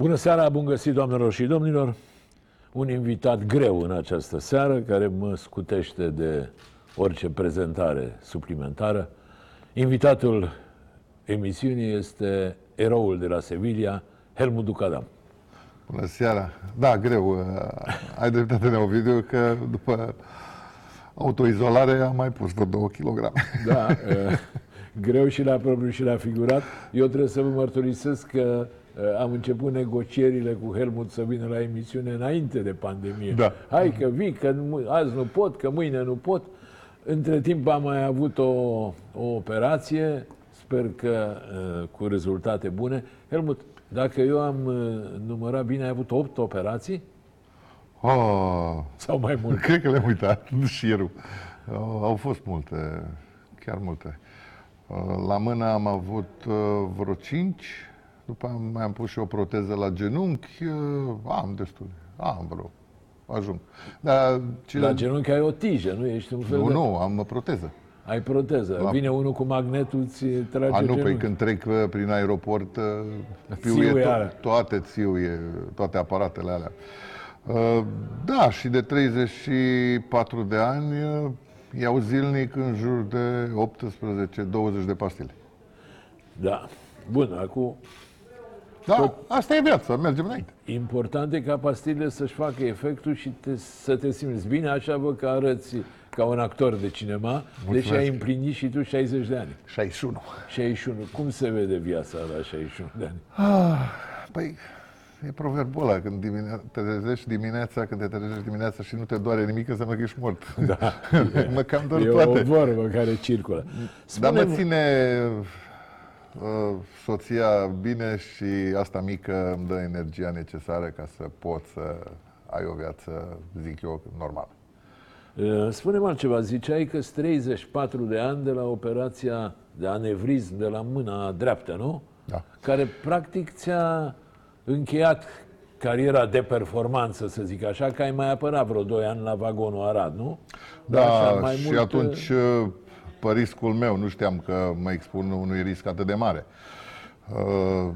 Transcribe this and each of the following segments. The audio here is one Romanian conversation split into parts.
Bună seara, bun găsit doamnelor și domnilor. Un invitat greu în această seară, care mă scutește de orice prezentare suplimentară. Invitatul emisiunii este eroul de la Sevilla, Helmut Ducadam. Bună seara. Da, greu. Ai dreptate, Neovidiu, că după autoizolare am mai pus vreo 2 kg. Da, greu și la propriu și la figurat. Eu trebuie să vă mărturisesc că am început negocierile cu Helmut să vină la emisiune înainte de pandemie. Da. Hai că vii, că azi nu pot, că mâine nu pot. Între timp am mai avut o, o operație, sper că cu rezultate bune. Helmut, dacă eu am numărat bine, ai avut 8 operații? Oh, Sau mai mult? Cred că le-am uitat, șirul. Au fost multe, chiar multe. La mână am avut vreo 5, după aia mai am pus și o proteză la genunchi, am destul, am vreo, ajung. Dar cele... La genunchi ai o tijă, nu ești un fel Nu, de... nu, am proteză. Ai proteză. La... Vine unul cu magnetul, ți trage A, nu, genunchi. păi când trec prin aeroport, Țiuie piuie alea. to- toate țiuie, toate aparatele alea. Uh, Da, și de 34 de ani uh, iau zilnic în jur de 18-20 de pastile. Da. Bun, acum Da, asta e viața, mergem înainte. important e ca pastilele să-și facă efectul și te, să te simți bine, așa văd că arăți ca un actor de cinema, deși ai împlinit și tu 60 de ani. 61. 61. Cum se vede viața la 61 de ani? Ah, păi, e proverbul ăla, când dimine- te trezești dimineața, când te trezești dimineața și nu te doare nimic, înseamnă că ești mort. Da. mă cam doar E toate. o vorbă care circulă. Dar mă Spune-mi- ține uh, soția bine și asta mică îmi dă energia necesară ca să pot să ai o viață, zic eu, normală. Uh, Spune-mi altceva, ziceai că 34 de ani de la operația de anevrism de la mâna dreaptă, nu? Da. Care practic ți-a încheiat cariera de performanță, să zic așa, că ai mai apărat vreo 2 ani la vagonul Arad, nu? Dar așa, Da, mai și mult, uh, atunci, uh, pe riscul meu, nu știam că mă expun unui risc atât de mare. Uh,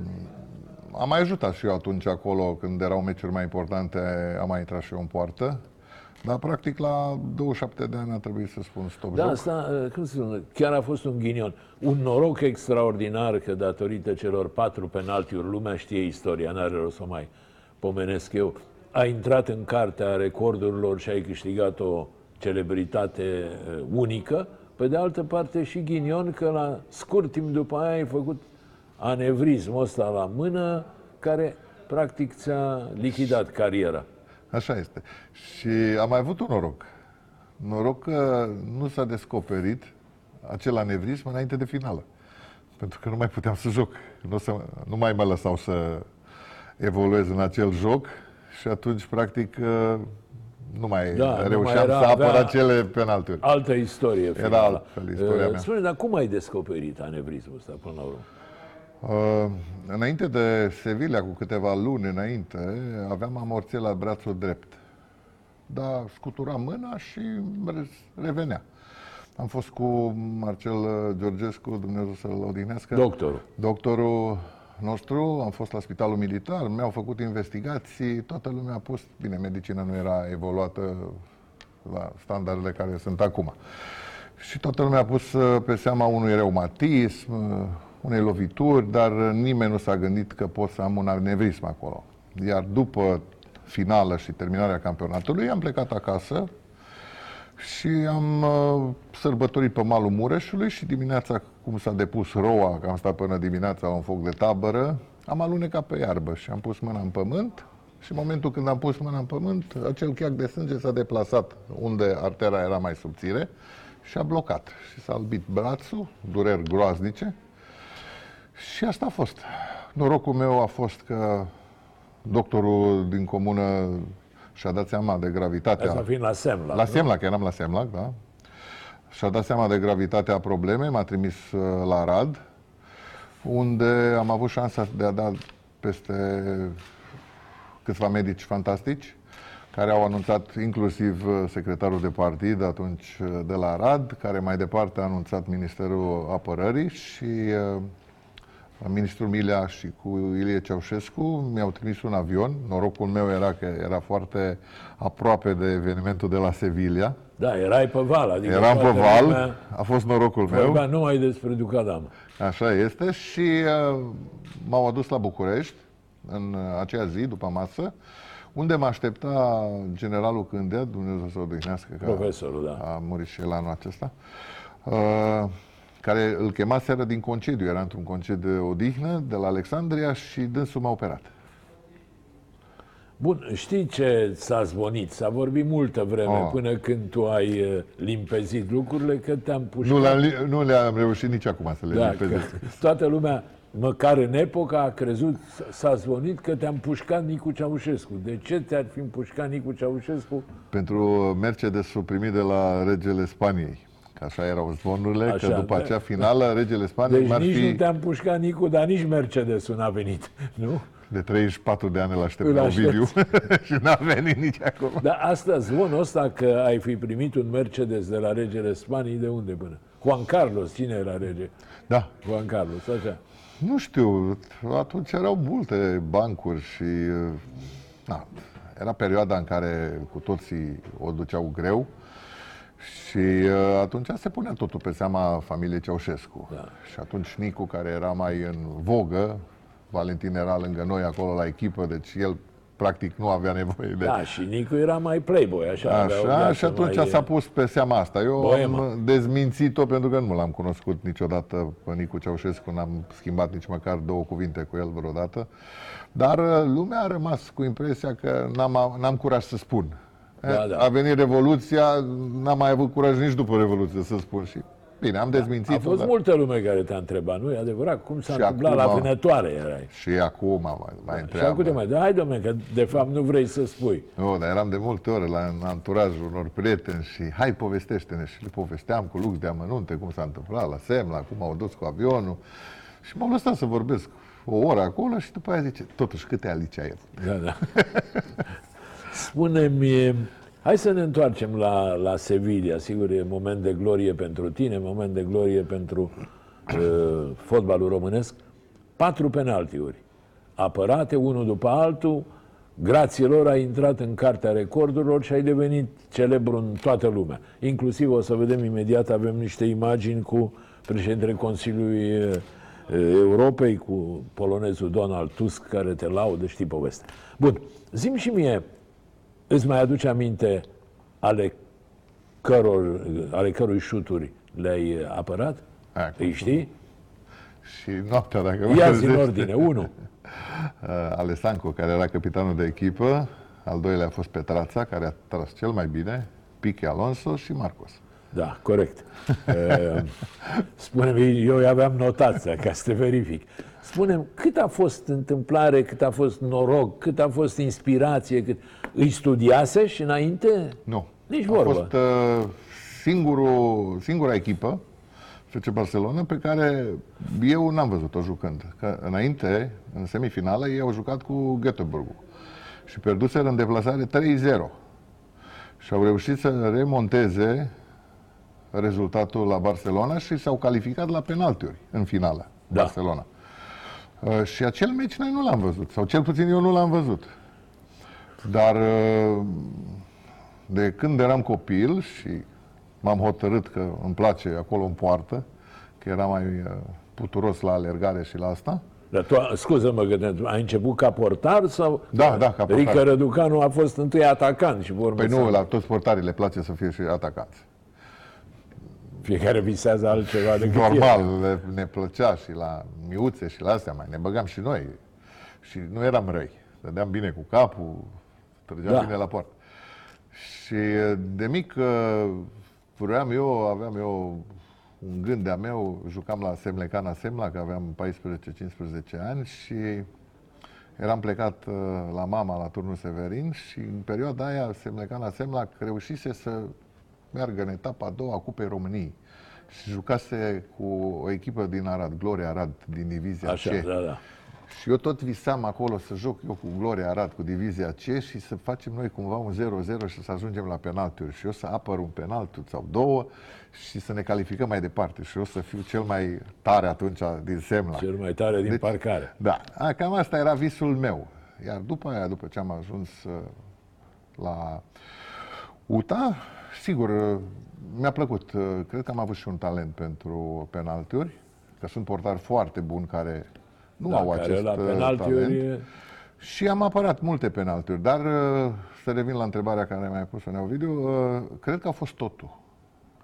am mai ajutat și eu atunci acolo, când erau meciuri mai importante, am mai intrat și eu în poartă. Dar, practic, la 27 de ani a trebuit să spun stop Da, joc. asta, uh, cum se spune, chiar a fost un ghinion. Un noroc extraordinar că datorită celor patru penaltiuri, lumea știe istoria, n-are rost să o mai pomenesc eu, a intrat în cartea recordurilor și ai câștigat o celebritate uh, unică. Pe de altă parte și ghinion că la scurt timp după aia ai făcut anevrismul ăsta la mână care practic ți-a lichidat cariera. Așa este. Și am mai avut un noroc. Noroc că nu s-a descoperit acel anevrism înainte de finală. Pentru că nu mai puteam să joc. Nu, să, nu mai mă lăsau să evoluez în acel joc și atunci, practic, nu mai Da, nu mai reușeam era- să apăr avea- acele penaltiuri. Altă istorie. finală. altfel istoria Uh, mea. Spune, dar cum ai descoperit anevrismul ăsta până la urmă? Uh, înainte de Sevilla, cu câteva luni înainte, aveam amorție la brațul drept. Dar scutura mâna și re- revenea. Am fost cu Marcel Georgescu, Dumnezeu să-l odihnească. Doctorul. Doctorul nostru, am fost la spitalul militar, mi-au făcut investigații, toată lumea a pus, bine, medicina nu era evoluată la standardele care sunt acum. Și toată lumea a pus uh, pe seama unui reumatism, uh, unei lovituri, dar uh, nimeni nu s-a gândit că pot să am un anevrism acolo. Iar după finală și terminarea campionatului, am plecat acasă și am uh, sărbătorit pe malul Mureșului și dimineața, cum s-a depus roa, că am stat până dimineața la un foc de tabără, am alunecat pe iarbă și am pus mâna în pământ și în momentul când am pus mâna în pământ, acel cheac de sânge s-a deplasat unde artera era mai subțire și a blocat. Și s-a albit brațul, dureri groaznice și asta a fost. Norocul meu a fost că doctorul din comună și-a dat seama de gravitatea... Asta fiind la Semla. La nu? Semlac, eram la Semlac, da. Și-a dat seama de gravitatea problemei, m-a trimis uh, la Rad, unde am avut șansa de a da peste câțiva medici fantastici, care au anunțat inclusiv uh, secretarul de partid atunci uh, de la Rad, care mai departe a anunțat Ministerul Apărării și uh, ministrul Milea și cu Ilie Ceaușescu mi-au trimis un avion. Norocul meu era că era foarte aproape de evenimentul de la Sevilla. Da, erai pe val. Adică Eram pe toată val, lumea a fost norocul meu. Vorbea numai despre Ducadam. Așa este și uh, m-au adus la București în uh, aceea zi, după masă, unde mă aștepta generalul Cândea, Dumnezeu să o odihnească, că Profesorul, da. a murit și el anul acesta, uh, care îl chemaseră din concediu, era într-un concediu de odihnă de la Alexandria și dânsul m-a operat. Bun, știi ce s-a zvonit? S-a vorbit multă vreme Oh. până când tu ai uh, limpezit lucrurile că te-am pușcat. Nu le-am, li- nu le-am reușit nici acum să le da, limpezesc. că toată lumea, măcar în epoca, a crezut, s-a zvonit că te-am pușcat Nicu Ceaușescu. De ce te-ar fi împușcat Nicu Ceaușescu? Pentru Mercedes-ul primit de la regele Spaniei. Că așa erau zvonurile, Așa, că după da. acea finală, regele Spaniei Deci m-ar nici fi... nu te-am pușcat Nicu, dar nici Mercedes-ul n-a venit, nu? De 34 de ani îl aștept Îl la aștept. Ovidiu și n-a venit nici acum. Dar asta, zvonul ăsta că ai fi primit un Mercedes de la regele Spaniei, de unde până? Juan Carlos, cine era rege? Da, Juan Carlos, așa. nu știu, atunci erau multe bancuri și na, era perioada în care cu toții o duceau greu și uh, atunci se punea totul pe seama familiei Ceaușescu. Da. Și atunci Nicu, care era mai în vogă, Valentin era lângă noi acolo la echipă, deci el practic nu avea nevoie de... Da, și Nicu era mai playboy, așa. avea o Așa, viață și atunci mai, s-a pus pe seama asta. Eu Boemă. am dezmințit-o pentru că nu l-am cunoscut niciodată pe Nicu Ceaușescu, n-am schimbat nici măcar două cuvinte cu el vreodată. Dar uh, lumea a rămas cu impresia că n-am, n-am curaj să spun. Da, Eh, da. A venit Revoluția, n-am mai avut curaj nici după Revoluție să spun și bine, am A dezmințit-o. fost dar- multă lume care te-a întrebat, nu e adevărat? Cum s-a Și întâmplat la acum- vânătoare erai? Și acum mai, mai Și întreabă. acum te mai da, hai domne, că de fapt nu vrei să spui. Nu, dar eram de multe ori la în anturajul unor prieteni și hai povestește-ne și le povesteam cu lux de amănunte cum s-a întâmplat la Semla, cum au dus cu avionul și m-au lăsat să vorbesc o oră acolo și după aia zice, totuși câte alici ai avut? Da, da. Spune-mi, hai să ne întoarcem la, la Sevilla. Sigur, e moment de glorie pentru tine, moment de glorie pentru uh, fotbalul românesc. Patru penaltiuri apărate, unul după altul, grație lor ai intrat în cartea recordurilor și ai devenit celebru în toată lumea. Inclusiv, o să vedem imediat, avem niște imagini cu președintele Consiliului uh, Europei, cu polonezul Donald Tusk, care te laudă, știi povestea. Bun, zim și mie, îți mai aduce aminte ale căror, ale cărui șuturi le-ai apărat? Aia, cum Îi știi? Și noaptea, dacă mă Ia zi în trezești, ordine. Unu. uh, Alessanco, care era capitanul de echipă, al doilea a fost Petrața, care a tras cel mai bine, Pique Alonso și Marcos. Da, corect. Uh, Spune-mi, eu aveam notația ca să te verific. Spune-mi, cât a fost întâmplare, cât a fost noroc, cât a fost inspirație, cât... Îi studiase și înainte? Nu. Nici a vorbă. fost uh, singurul, singura echipă, FC Barcelona, pe care eu n-am văzut-o jucând. Că înainte, în semifinală, ei au jucat cu Göteborg și pierduseră în deplasare 3-0. Și au reușit să remonteze rezultatul la Barcelona și s-au calificat la penaltiuri în finală, Da. Barcelona. Uh, și acel meci noi nu l-am văzut, sau cel puțin eu nu l-am văzut. Dar uh, de când eram copil și m-am hotărât că îmi place acolo în poartă, că era mai uh, puturos la alergare și la asta, Dar tu, scuză-mă că te, ai început ca portar sau... Da, da, ca portar. Rică Răducanu a fost întâi atacant și vor Păi nu, la toți portarii le place să fie și atacanți. Fiecare visează altceva decât el. Normal, le, ne plăcea și la miuțe și la astea mai ne băgam și noi. Și nu eram răi. Dădeam bine cu capul, trăgeam Da. da. bine la poartă. Și de mic uh, vreau eu, aveam eu un gând de-a meu, jucam la Semlecana Semla, că aveam 14-15 ani și eram plecat uh, la mama la turnul Severin și în perioada aia Semlecana Semla reușise să meargă în etapa a doua a Cupei României și jucase cu o echipă din Arad, Gloria Arad, din divizia Așa, C. da, da. Și eu tot visam acolo să joc eu cu Gloria Arad, cu divizia C și să facem noi cumva un 0-0 și să ajungem la penaltiuri. Și eu să apăr un penalti sau două și să ne calificăm mai departe. Și eu să fiu cel mai tare atunci din Semla. Cel mai tare din Deci- parcare. Da, a, cam asta era visul meu. Iar după aia, după ce am ajuns uh, la UTA, sigur, uh, mi-a plăcut. Uh, Cred că am avut și un talent pentru penaltiuri, că sunt portari foarte buni care nu Da, au care acest la uh, penaltiuri talent. e- Și am apărat multe penaltiuri, dar uh, să revin la întrebarea care mi-ai pus-o, Neovidiu, uh, cred că a fost totul.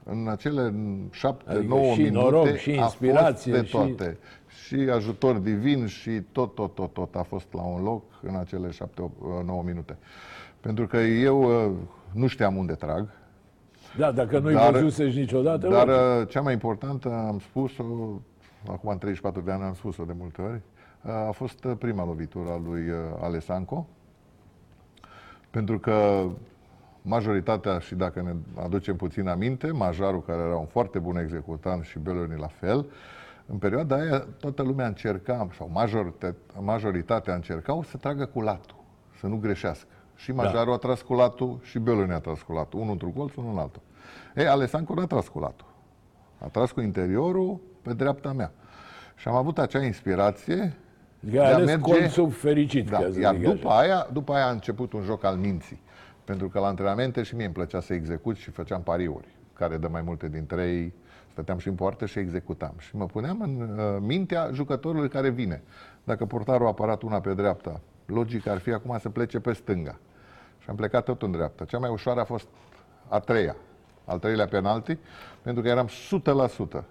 În acele șapte, Adică nouă și minute noroc, și a fost inspirație, de și- toate. Și... ajutor divin și tot, tot, tot, tot a fost la un loc în acele șapte, opt, uh, nouă minute. Pentru că eu uh, nu știam unde trag, Da, dacă nu-i Dar- văzusești niciodată, dar logic. uh, cea mai importantă, am spus-o, acum am 34 de ani, am spus-o de multe ori, uh, a fost uh, prima lovitură a lui uh, Alessanco, pentru că majoritatea, și dacă ne aducem puțin aminte, Majarul, care era un foarte bun executant și Beloni la fel, în perioada aia toată lumea încerca, sau majoritatea, majoritatea încercau să tragă cu latul, să nu greșească. Și Majarul a tras cu latul și Beloni a tras cu latul. Unul într-un colț, unul în altul. Ei, Alessanco n-a tras cu latul. A tras cu interiorul pe dreapta mea. Și am avut acea inspirație Că de ai a ales merge- colțul fericit, da, ca să iar zic după așa. aia, după aia a început un joc al minții. Pentru că la antrenamente și mie îmi plăcea să execut și făceam pariuri, care de mai multe dintre ei stăteam și în poartă și executam. Și mă puneam în uh, mintea jucătorului care vine. Dacă portarul a apărat una pe dreapta, logic ar fi acum să plece pe stânga. Și am plecat tot în dreapta. Cea mai ușoară a fost a treia, al treilea penalti, pentru că eram 100%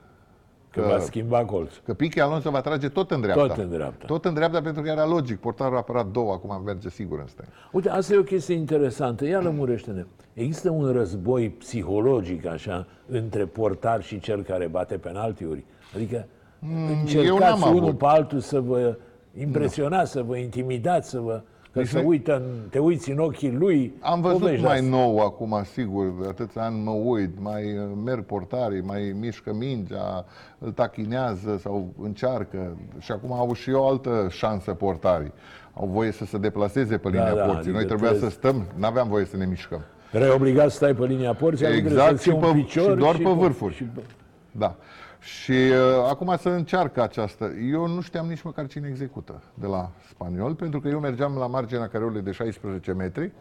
Că va schimba colțul. că Pichi Alonso va trage tot în dreapta. Tot în dreapta. Tot în dreapta pentru că era logic. Portarul a apărat două, acum merge sigur în stânga. Uite, asta e o chestie interesantă. Ia lămurește-ne. Există un război psihologic, așa, între portar și cel care bate penaltiuri? Adică Mm, eu încercați n-am unul avut. pe altul să vă impresionați, să vă intimidați, să vă... Că Deci să noi- uită, în, te uiți în ochii lui. Am văzut povești mai de-astea. nou acum, sigur, de atâția ani mă uit, mai uh, merg portarii, mai mișcă mingea, îl tachinează sau încearcă. Și acum au și eu o altă șansă portarii. Au voie să se deplaseze pe linia da, porții. adică Noi trebuia trebuie să stăm, n-aveam voie să ne mișcăm. Erai obligat să stai pe linia porții, adică trebuie Exact, să și ții pe, un picior și doar pe vârfuri. Și pe... Da. Și uh, acum să încearcă aceasta. Eu nu știam nici măcar cine execută de la spaniol, pentru că eu mergeam la marginea careului de 16 metri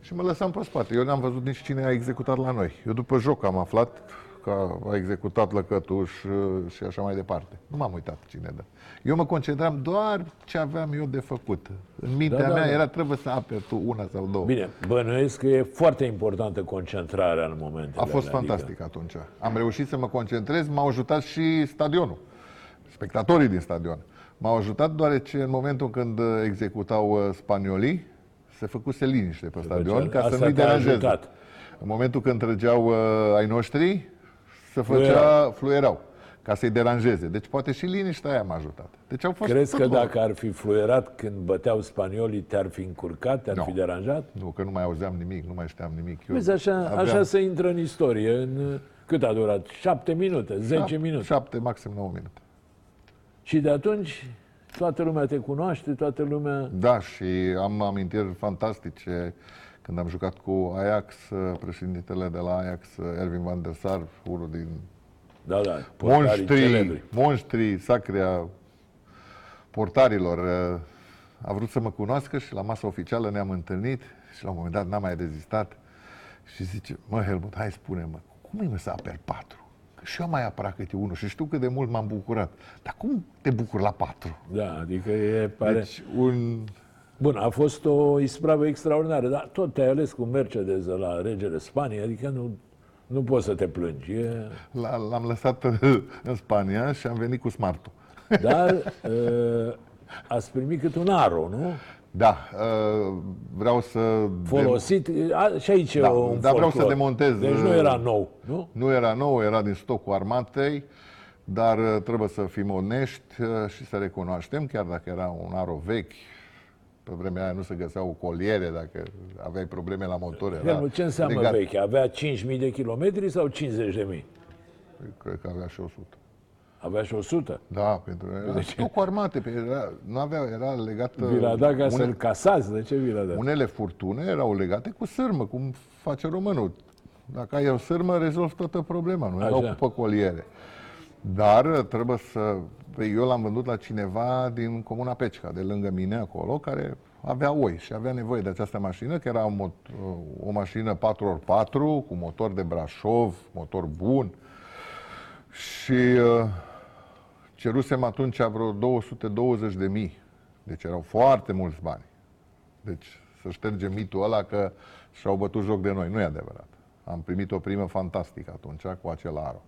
și mă lăsam pe spate. Eu n-am văzut nici cine a executat la noi. Eu după joc am aflat că a executat Lăcătuș uh, și așa mai departe. Nu m-am uitat cine dă. Eu mă concentram doar ce aveam eu de făcut. În mintea Da, da, mea da. era trebuie să aperi tu una sau două. Bine, bănuiesc că e foarte importantă concentrarea în momentele A fost alea, fantastic atunci. Am reușit să mă concentrez, m-au ajutat și stadionul, spectatorii din stadion. M-au ajutat deoarece în momentul când uh, executau uh, spaniolii, se făcuse liniște pe stadion ca să Asta nu-i te-a deranjeze. ajutat. În momentul când trăgeau uh, ai noștri, se făcea, Fluierau. fluierau, ca să-i deranjeze. Deci poate și liniștea aia m-a ajutat. Deci au fost Crezi tot că lor. dacă ar fi fluierat când băteau spaniolii, te-ar fi încurcat, te-ar Nu. fi deranjat? Nu, că nu mai auzeam nimic, nu mai știam nimic. Eu Vezi, așa, aveam așa se intră în istorie. În, cât a durat? Șapte minute, zece șapte- minute. Șapte, maxim nouă minute. Și de atunci toată lumea te cunoaște, toată lumea... Da, și am amintiri fantastice când am jucat cu Ajax, președintele de la Ajax, Erwin van der Sar, unul din Da, da, portarii monștrii, celebri. monștrii sacrea portarilor. A vrut să mă cunoască și la masa oficială ne-am întâlnit și la un moment dat n-am mai rezistat și zice, mă Helmut, hai spune-mă, cum e mă să aperi patru? Că și eu am mai apărat câte unul și știu cât de mult m-am bucurat. Dar cum te bucuri la patru? Da, adică e, pare... Deci un Bun, a fost o ispravă extraordinară, dar tot te-ai ales cu Mercedes de la regele Spaniei, adică nu, nu poți să te plângi. E... L- L-am lăsat în Spania și am venit cu smartul. Dar uh, ați primit cât un aro, nu? Da, uh, vreau să... Folosit, a, și aici Da, e un dar vreau să folclor. demontez, Deci nu uh, era nou, nu? Nu era nou, era din stocul armatei, dar uh, trebuie să fim onești uh, și să recunoaștem, chiar dacă era un aro vechi, pe vremea aia nu se găseau coliere, dacă aveai probleme la motor. Era Helmut, ce înseamnă legat. veche? Avea 5.000 de kilometri sau 50.000? Cred că avea și 100. Avea și 100. Da, pentru era Deci- tot cu armate, pe era, nu avea, era legat... Vi l-a dat ca une- să-l casați. De ce vi l-a dat? Unele furtune erau legate cu sârmă, cum face românul. Dacă ai o sârmă, rezolvi toată problema, nu erau Așa. cu păcoliere. Dar trebuie să... Păi eu l-am vândut la cineva din Comuna Pecica, de lângă mine acolo, care avea oi și avea nevoie de această mașină, că era o, mot- o mașină 4x4 cu motor de Brașov, motor bun. Și uh, cerusem atunci vreo 220 de mii. Deci erau foarte mulți bani. Deci să ștergem mitul ăla că și-au bătut joc de noi. Nu e adevărat. Am primit o primă fantastică atunci cu acel aro.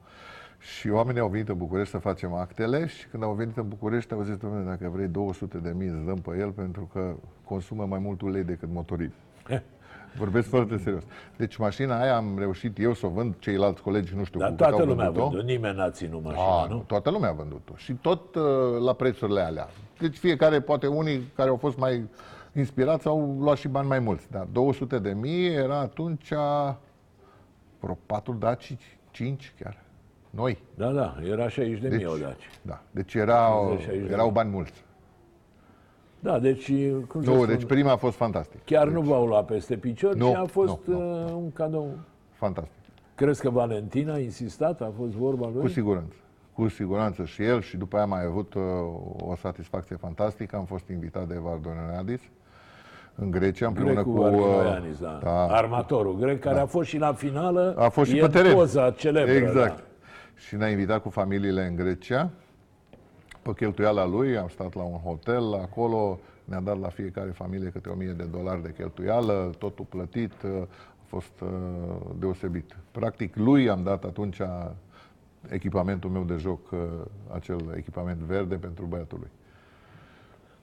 Și oamenii au venit în București să facem actele și când au venit în București au zis, domnule, dacă vrei 200 de mii, îți dăm pe el pentru că consumă mai mult ulei decât motorii. Vorbesc foarte serios. Deci mașina aia am reușit eu să o vând, ceilalți colegi nu știu Dar cu cât toată au lumea a vândut-o. vândut. Nimeni n-a ținut mașina, A, nu? toată lumea a vândut-o. Și tot uh, la prețurile alea. Deci fiecare, poate unii care au fost mai inspirați au luat și bani mai mulți. Dar 200 de mii era atunci vreo 4 daci, 5 chiar. Noi. Da, da, era 60 de Deci, mii odaci. Da. Deci erau, 50-60 de erau mii. bani mulți. Da, deci, cum să Nu, spun, deci prima a fost fantastic. chiar nu v-au luat peste picior, Nu, ci a fost nu, uh, un cadou. Fantastic. Crezi că Valentina a insistat? A fost vorba lui? Cu siguranță. Cu siguranță și el și după aia am mai avut uh, o satisfacție fantastică. Am fost invitat de Vardonenadis în Grecia împreună Grecul cu... uh, Arginoianis, da. da, Armatorul grec, care a fost și la finală. A fost și e pe teren. poza celebră. Exact. Da. Și ne-a invitat cu familiile în Grecia. Pe cheltuiala lui, am stat la un hotel acolo, ne-a dat la fiecare familie câte 1000 de dolari de cheltuială, totul plătit, a fost uh, deosebit. Practic lui am dat atunci echipamentul meu de joc, uh, acel echipament verde pentru băiatul lui.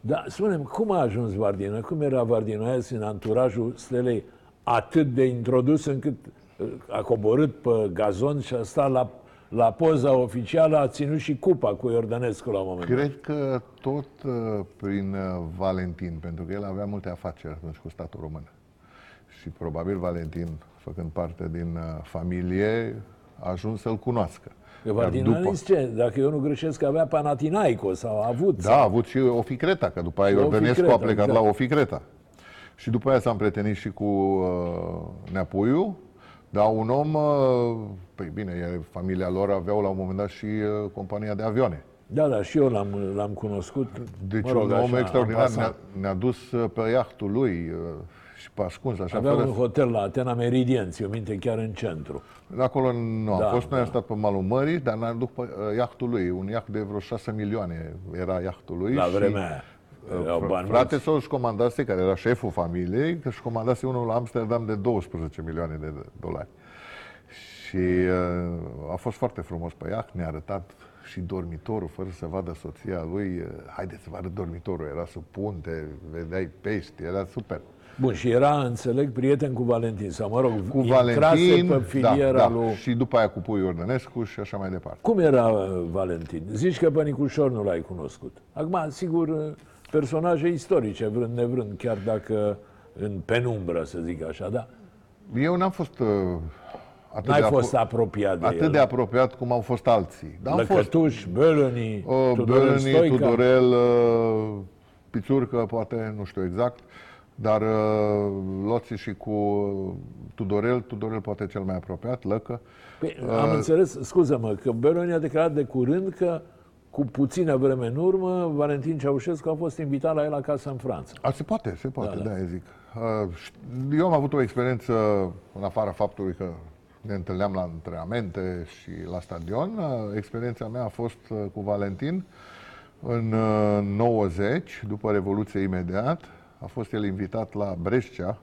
Da, spune cum a ajuns Vardina? Cum era Vardinoias în anturajul stelei atât de introdus încât uh, a coborât pe gazon și a stat la, la poza oficială, a ținut și cupa cu Iordănescu la un moment dat. Cred că tot uh, prin uh, Valentin, pentru că el avea multe afaceri atunci cu statul român. Și probabil Valentin, făcând parte din uh, familie, a ajuns să-l cunoască. Că Iar Vardinoias ce? Dacă eu nu greșesc, avea Panathinaikos sau a avut. Da, a avut și Oficreta, că după aia Și Iordănescu a Oficreta, plecat exact. la Oficreta. Și după aia s-a împrietenit și cu uh, Neapuiu, dar un om, uh, păi bine, e- familia lor aveau la un moment dat și uh, compania de avioane. Da, da, și eu l-am, l-am cunoscut. Deci mă rog, un om așa, extraordinar în ne-a, pasant. ne-a dus uh, pe iahtul lui uh, și pe ascuns, așa, Avea fără un hotel la Atena Meridian, ți-o minte, chiar în centru. Acolo nu am Da, fost, noi da. am stat pe malul mării, dar ne-am dus pe uh, iahtul lui. Un iaht de vreo 6 milioane era iahtul lui. La și, vremea aia. Uh, Erau fr- bani Frate mulți. său își comandase, care era șeful familiei, că își comandase unul la Amsterdam de 12 milioane de dolari. Și uh, a fost foarte frumos pe iaht, ne-a arătat și dormitorul, fără să vadă soția lui. Uh, Haideți să vă arăt dormitorul, era sub punte, vedeai pești, era super. Bun, și era, înțeleg, prieten cu Valentin, sau mă rog, Cu intrase Valentin, pe filiera da, da, lui... și după aia cu Pui Ordănescu și așa mai departe. Cum era uh, Valentin? Zici că pe Nicușor nu l-ai cunoscut. Acum, sigur, uh, personaje istorice, vrând nevrând, chiar dacă în penumbră, să zic așa, da? Eu n-am fost uh, atât, N-ai de, fost apro- apropiat de atât el. de apropiat cum au fost alții. Dar am fost Lăcătuș, Bălăni, uh, Tudorel Bălăni, Stoica. Tudorel, uh, Pițurcă, poate, nu știu exact, dar uh, Loții și cu Tudorel, Tudorel poate cel mai apropiat, Lăcă. Păi, am înțeles, scuză-mă, că Bălăni a declarat de curând că cu puțină vreme în urmă, Valentin Ceaușescu a fost invitat la el acasă în Franța. A, se poate, se poate, Da, da, da. da. zic. Uh, ș- Eu am avut o experiență, în afara faptului că ne întâlneam la antrenamente și la stadion. Uh, Experiența mea a fost uh, cu Valentin în uh, 90, după Revoluție imediat. A fost el invitat la Brescia,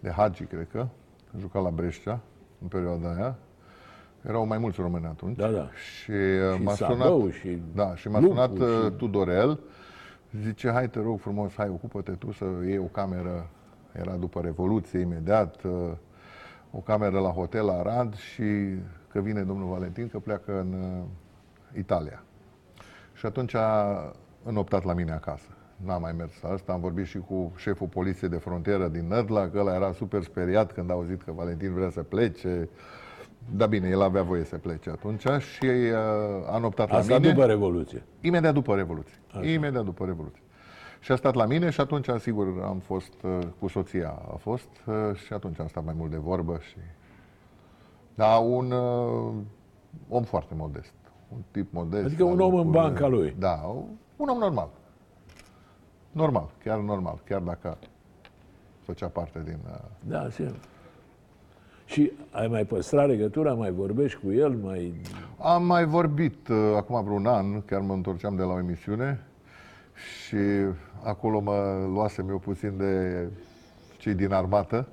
de Hagi, cred că, juca la Brescia în perioada aia. Erau mai mulți români atunci. Da, da. Și, uh, Și m-a Sabău sunat, și da, și m-a Lupu sunat uh, și- Tudorel, zice, hai te rog frumos, hai, ocupă-te tu să iei o cameră, era după Revoluție imediat, uh, o cameră la hotel Arad și că vine domnul Valentin, că pleacă în uh, Italia. Și atunci a înoptat la mine acasă. N-am mai mers la asta, am vorbit și cu șeful poliției de frontieră din Nădla, că ăla era super speriat când a auzit că Valentin vrea să plece. Da bine, el avea voie să plece atunci și uh, a noptat la Asta mine. după Revoluție. Imediat după Revoluție. Așa. Imediat după Revoluție. Și a stat la mine și atunci, sigur, am fost uh, cu soția, a fost, uh, și atunci am stat mai mult de vorbă și... Da, un uh, om foarte modest. Un tip modest. Adică un la om în lucrurile- banca lui. Da, un om normal. Normal, chiar normal, chiar dacă făcea parte din... Uh, Da, sigur. Și ai mai păstrat legătura, mai vorbești cu el, mai... Am mai vorbit uh, acum vreun an, chiar mă întorceam de la o emisiune și acolo mă luasem eu puțin de cei din armată,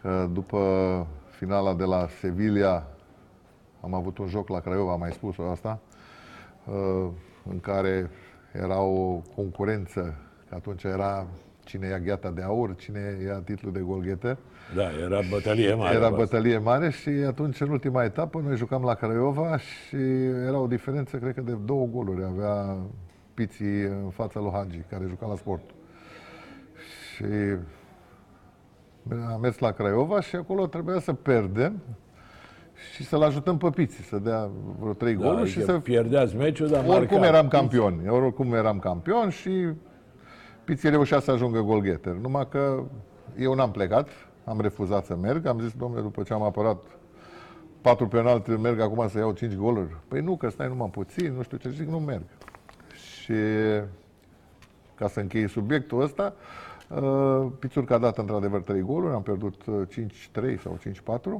că după finala de la Sevilla am avut un joc la Craiova, am mai spus-o asta, uh, în care era o concurență, că atunci era cine ia gheata de aur, cine ia titlul de golgheter. Da, era bătălie mare. Era asta. bătălie mare și atunci, în ultima etapă, noi jucam la Craiova și era o diferență, cred că, de două goluri. Avea Piții în fața lui Hagi, care juca la sport. Și am mers la Craiova și acolo trebuia să pierdem și să-l ajutăm pe Piții, să dea vreo trei Da, goluri adică și să pierdeați meciul, dar oricum marca. eram campioni. Oricum eram campion și Piții reușea să ajungă golgheter. Numai că eu n-am plecat, am refuzat să merg. Am zis, domnule, după ce am apărat patru penalti, merg acum să iau cinci goluri. Păi nu, că stai numai puțin, nu știu ce zic, nu merg. Și ca să închei subiectul ăsta, uh, Pițurca a dat într-adevăr trei goluri, am pierdut uh, 5-3 sau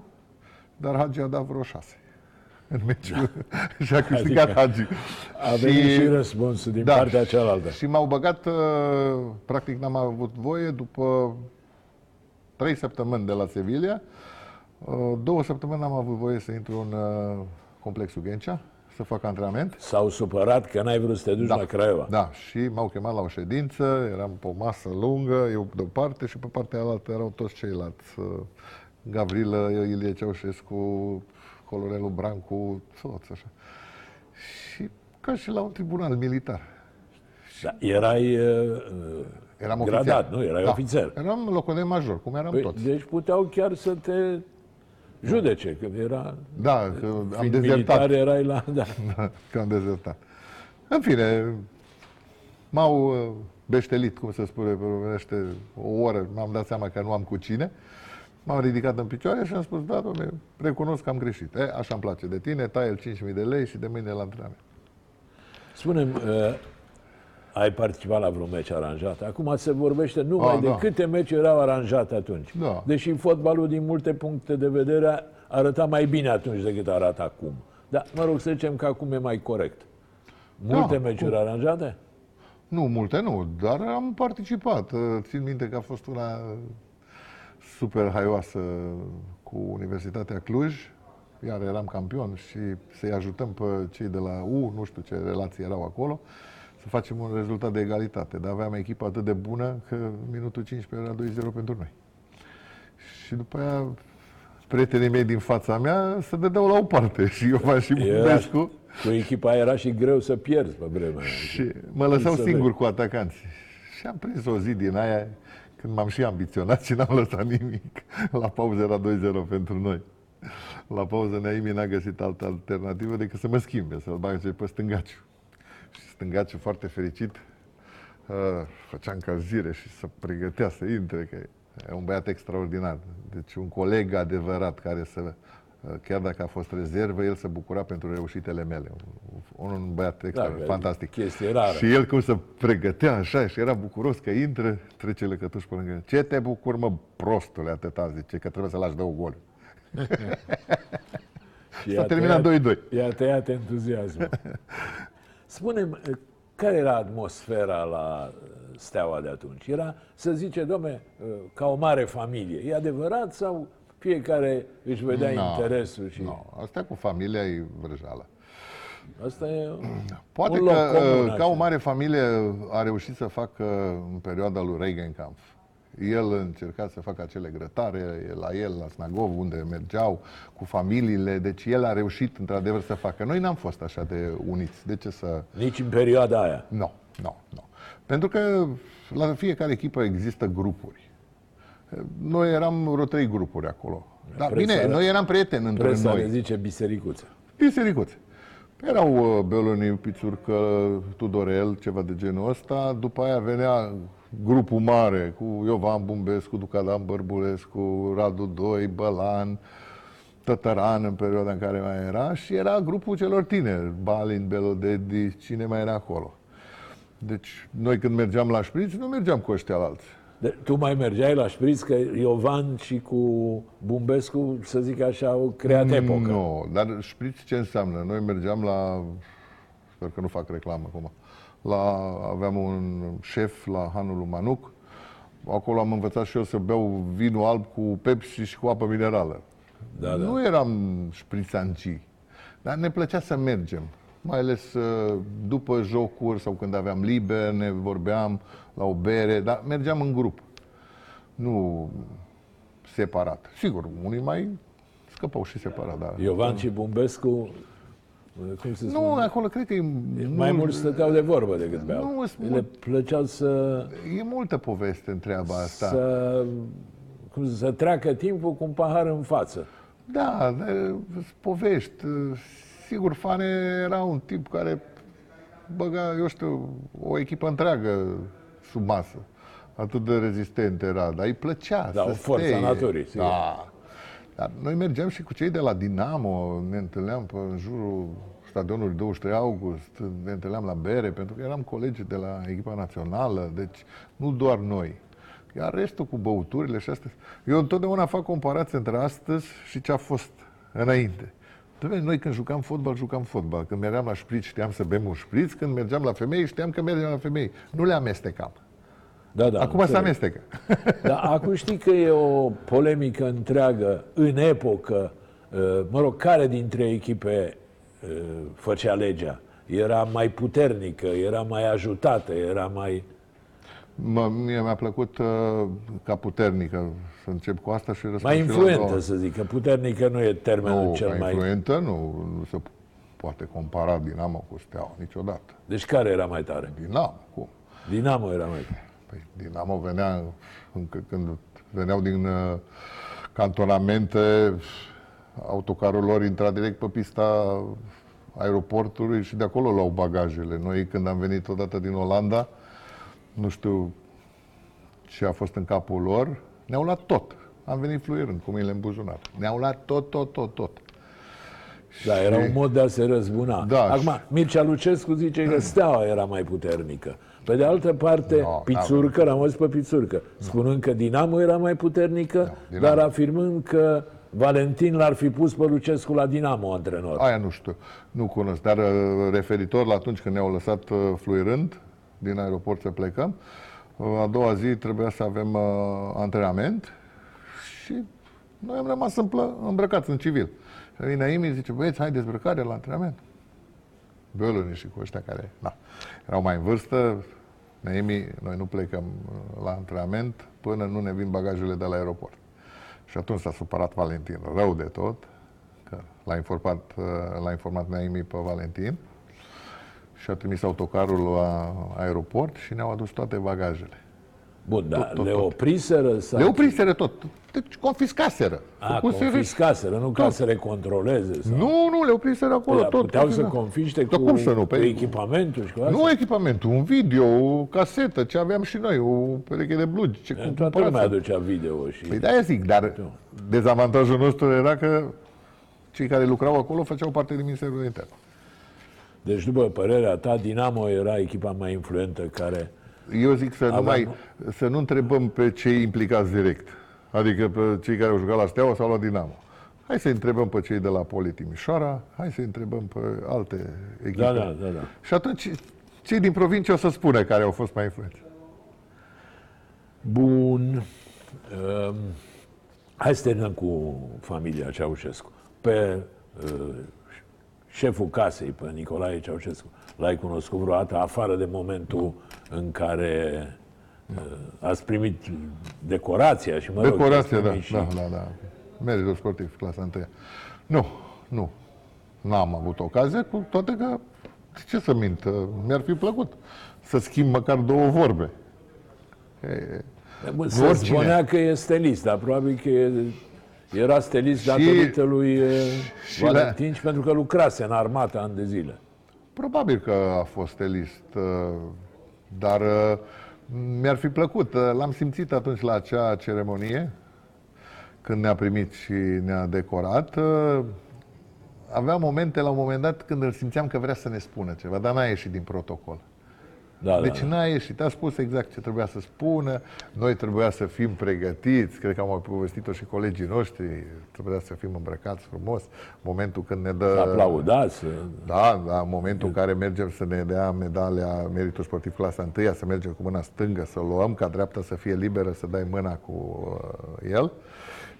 5-4, dar Hagi a dat vreo 6 în meciul și a câștigat Adică Hagi. A venit și răspunsul din partea cealaltă. Și m-au băgat, uh, practic n-am avut voie, după trei săptămâni de la Sevilla, uh, două săptămâni n-am avut voie să intru în uh, complexul Ghencea, să fac antrenament. S-au supărat că n-ai vrut să te duci la Craiova. Da, și m-au chemat la o ședință, eram pe o masă lungă, eu de o parte și pe partea alaltă erau toți ceilalți. uh, Gavrilă, Ilie Ceaușescu, Colorelu Brancu, toți așa. Și ca și la un tribunal militar. Da, erai uh, Eram gradat, ofițer. nu? Erai da. ofițer. Eram locodem major, cum eram Păi, toți. deci puteau chiar să te judece, că era... Da, că am fiind dezertat. militar erai la... Da. că am dezertat. În fine, m-au uh, beștelit, cum se spune pe românește, o oră, m-am dat seama că nu am cu cine. M-am ridicat în picioare și am spus, da, domnule, recunosc că am greșit. E, așa îmi place de tine, tai el 5.000 de lei și de mâine la antrenament. Spune-mi, uh, ai participat la vreun meci aranjat? Acum se vorbește numai Ah, de da. câte meciuri erau aranjate atunci. Da. Deși fotbalul, din multe puncte de vedere, arăta mai bine atunci decât arată acum. Dar, mă rog, să zicem că acum e mai corect. Multe Da, meciuri aranjate? Nu, multe nu, dar am participat. Uh, Țin minte că a fost una super haioasă cu Universitatea Cluj, iar eram campion și să-i ajutăm pe cei de la U, nu știu ce relații erau acolo, să facem un rezultat de egalitate. Dar aveam echipă atât de bună că minutul 15 era 2-0 pentru noi. Și după aia prietenii mei din fața mea se dădeau la o parte și eu v și Era, Bubescu. cu echipa aia era și greu să pierzi pe vremea aia. Și mă lăsau Înțeleg. singur cu atacanții. Și am prins o zi din aia când m-am și ambiționat și n-am lăsat nimic. La pauză era 2-0 pentru noi. La pauză Neaimi n-a găsit altă alternativă decât să mă schimbe, să-l bage pe stângaciu. Și stângaciu foarte fericit uh, făcea încălzire și să pregătea să intre, că e un băiat extraordinar. Deci un coleg adevărat care să uh, chiar dacă a fost rezervă, el se bucura pentru reușitele mele. Un, un băiat extra, că fantastic. chestie rară. Și el cum se pregătea așa și era bucuros că intră, trece lăcătuș pe lângă. Ce te bucur, mă, prostule, atâta, zice, că trebuie să lași două goluri. Și S-a i-a terminat tăiat- 2-2. I-a tăiat entuziasmul. Spune-mi, care era atmosfera la uh, Steaua de atunci? Era, să zice, domne, uh, ca o mare familie. E adevărat sau fiecare își vedea No, interesul și... No, asta cu familia e vrăjală. Asta e Poate un că loc comun, uh, ca o așa. mare familie a reușit să facă în perioada lui Regenkampf. El încerca să facă acele grătare la el, la Snagov, unde mergeau cu familiile. Deci el a reușit într-adevăr să facă. Noi n-am fost așa de uniți. De ce să... Nici în perioada aia. Nu, nu, nu. Pentru că la fiecare echipă există grupuri. Noi eram vreo trei grupuri acolo. Da, Presa- bine, noi eram prieteni între Presa noi. le zice bisericuță. Bisericuțe. Erau uh, Beloni, Pițurcă, Tudorel, ceva de genul ăsta. După aia venea grupul mare cu Iovan Bumbescu, Ducadan Bărbulescu, Radu Doi, Bălan, Tătăran în perioada în care mai era și era grupul celor tineri, Balin, Belodedi, cine mai era acolo. Deci noi când mergeam la șpriț, nu mergeam cu ăștia alți. De, tu mai mergeai la șpriț că Iovan și cu Bumbescu, să zic așa, au creat epocă. Nu, dar șpriț ce înseamnă? Noi mergeam la, sper că nu fac reclamă acum, la, aveam un șef la Hanul lui Manuc, acolo am învățat și eu să beau vinul alb cu Pepsi și cu apă minerală. Da, da. Nu eram șprițancii, dar ne plăcea să mergem. Mai ales uh, după jocuri sau când aveam liber, ne vorbeam la o bere, dar mergeam în grup. Nu separat. Sigur, unii mai scăpau și separat, dar... Iovan și Bumbescu, cum se Nu, spune? acolo cred că e... mai nu- mult stăteau de vorbă decât beau. Nu, sunt Le mult- plăceau să, E multă poveste în treaba asta. să, cum să, să treacă timpul cu un pahar în față. Da, de- sunt povești. Sigur, Fane era un tip care băga, eu știu, o echipă întreagă sub masă. Atât de rezistent era, dar îi plăcea Da, să o forță a steie. naturii, sigur. Da. Dar noi mergeam și cu cei de la Dinamo, ne întâlneam pe în jurul stadionului 23 august, ne întâlneam la bere, pentru că eram colegi de la echipa națională, deci nu doar noi. Iar restul cu băuturile și astea. Eu întotdeauna fac comparație între astăzi și ce a fost înainte. Doamne, noi când jucam fotbal, jucam fotbal. Când mergeam la șpriț, știam să bem un șpriț. Când mergeam la femei, știam că mergem la femei. Nu le amestecam. Da, da, Acum se înțeleg. amestecă. Dar acum știi că e o polemică întreagă în epocă, uh, mă rog, care dintre echipe uh, făcea legea? Era mai puternică, era mai ajutată, era mai... Mă, mie mi-a plăcut uh, ca puternică să încep cu asta și răspund mai și la influentă, doua. să zic, că puternică nu e termenul Nu, cel ca mai... influentă nu, nu se poate compara Dinamo cu Steaua niciodată. Deci care era mai tare? Dinamo, cum? Dinamo era mai tare. Păi Dinamo venea, încă când veneau din uh, cantonamente, autocarul lor intra direct pe pista aeroportului și de acolo luau bagajele. Noi când am venit odată din Olanda, nu știu ce a fost în capul lor, ne-au luat tot. Am venit fluierând cu mâinile în buzunar. Ne-au luat tot, tot, tot, tot. Da, era un mod de a se răzbuna. Da, Acum, și- Mircea Lucescu zice că Steaua era mai puternică. Pe de altă parte, No, Pițurcă, l-am auzit pe Pițurcă, spunând că Dinamo era mai puternică, Dinamo. dar afirmând că Valentin l-ar fi pus pe Lucescu la Dinamo antrenor. Aia nu știu, nu cunosc, dar uh, referitor la atunci când ne-au lăsat uh, fluierând din aeroport să plecăm, uh, a doua zi trebuia să avem uh, antrenament și noi am rămas împlă, îmbrăcați în civil. Și vine Imi zice, băieți, hai dezbrăcare la antrenament. Băluni și cu ăștia care na, erau mai în vârstă, Naimi, noi nu plecăm uh, la antrenament până nu ne vin bagajele de la aeroport. Și atunci s-a supărat Valentin rău de tot, că l-a informat, uh, l-a informat Naimi pe Valentin și a trimis autocarul la aeroport și ne-au adus toate bagajele. Bun, dar tot, le tot. opriseră sau... Le opriseră tot. Deci confiscaseră. A, Făcuseră- confiscaseră, nu ca să le controleze. Sau... Nu, nu, le opriseră acolo Păi, tot. puteau tot, să da. confiște Dar cu, cum să nu? cu Păi- echipamentul și cu asta? Nu echipamentul, un video, o casetă, ce aveam și noi, o pereche de blugi. Ce Toată cumpărați. lumea aducea video și... Păi de-aia zic, dar dezavantajul nostru era că cei care lucrau acolo făceau parte din Ministerul Intern. Deci, după părerea ta, Dinamo era echipa mai influentă care... Eu zic să nu, Aveam- mai, să nu întrebăm pe cei implicați direct, adică pe cei care au jucat la Steaua sau la Dinamo. Hai să întrebăm pe cei de la Poli Timișoara, hai să întrebăm pe alte echipe. Da, da, da, da. Și atunci cei din provincie o să spună care au fost mai influenți. Bun. Um, hai să terminăm cu familia Ceaușescu. Pe uh, șeful casei, pe Nicolae Ceaușescu, l-ai cunoscut vreodată, afară de momentul în care uh, ați primit decorația și, mă rog, Decorația, ați da, primit și- da, da, da. Meritul sportiv, clasa 1. Nu, nu. N-am avut ocazie, cu toate că, ce să mint, mi-ar fi plăcut să schimb măcar două vorbe. E, Bun, Nu se oricine. spunea că e stelist, dar probabil că e, Era stelist Și- datorită lui uh, și la- Valentin și pentru că lucrase în armată ani de zile. Probabil că a fost stelist, uh, dar uh, mi-ar fi plăcut. Uh, L-am simțit atunci la acea ceremonie, când ne-a primit și ne-a decorat. Uh, Avea momente, la un moment dat, când îl simțeam că vrea să ne spună ceva, dar n-a ieșit din protocol. Da, Deci da, da. n-a ieșit, a spus exact ce trebuia să spună, noi trebuia să fim pregătiți, cred că au mai povestit-o și colegii noștri, trebuia să fim îmbrăcați frumos, momentul când ne dă... Aplaudați. Da, da, în momentul în care mergem să ne dea medalia meritul sportiv clasa 1, să mergem cu mâna stângă, să o luăm, ca dreapta să fie liberă, să dai mâna cu uh, el.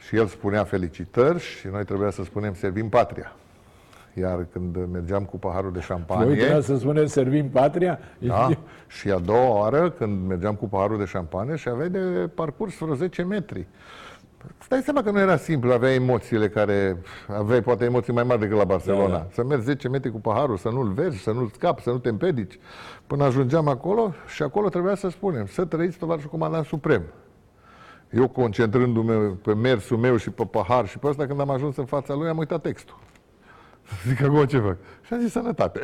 Și el spunea felicitări și noi trebuia să spunem servim patria. Iar când mergeam cu paharul de Voi șampanie... trebuia să spunem servim patria? Da? Și a doua oară, când mergeam cu paharul de șampanie și aveai de parcurs vreo 10 metri. Îți dai seama că nu era simplu, aveai emoțiile care... Aveai poate emoții mai mari decât la Barcelona. Da, da. Să mergi 10 metri cu paharul, să nu-l vergi, să nu-l scapi, să nu te împedici. Până ajungeam acolo și acolo trebuia să spunem, să trăiți tovarășul comandant suprem. Eu concentrându-mă pe mersul meu și pe pahar și pe asta, când am ajuns în fața lui, am uitat textul. Zic, acum ce fac? Și am zis sănătate.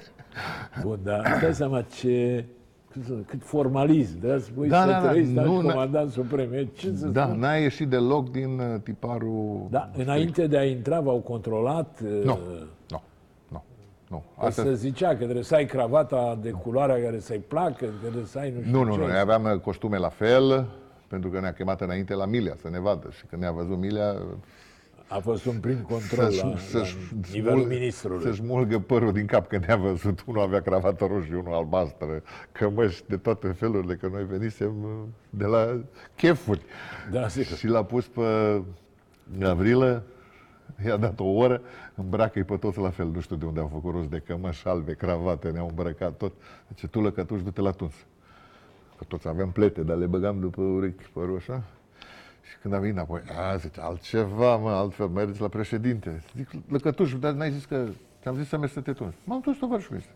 Bun, dar îți dai seama ce... cât să- Cât formalism, de să spui Da, să da, da, trăiți, dar nu, n-a- comandant suprem. E, Ce să Da, spun? n-a ieșit deloc din uh, tiparul... Da, înainte de a intra v-au controlat. uh, Nu, nu, nu, nu. Asta... Asta... Se zicea că trebuie să ai cravata de culoarea care să-i placă, că trebuie să ai nu știu Nu, nu, ce. nu, noi aveam uh, costume la fel, pentru că ne-a chemat înainte la Milia să ne vadă. Și când ne-a văzut Milia, A fost un prim control la, la nivelul ministrului. să-și mulgă părul din cap când ne-a văzut. Unul avea cravată roșie, unul albastră, cămăși de toate felurile, că noi venisem uh, de la chefuri. Da, sigur. Și l-a pus pe Gavrilă, i-a dat o oră, îmbracă-i pe toți la fel. Nu știu de unde au făcut rost de cămăși albe, cravate, ne-au îmbrăcat tot. Zice, tu lăcătuș, du-te la tuns. Că toți aveam plete, dar le băgam după urechi părul așa. Și când a venit înapoi, a, zice, altceva, mă, altfel, mergeți la președinte. Zic, lăcătuș, dar n-ai zis că... Ți-am zis să mergi să te tunzi. M-am dus tovarășul ăsta.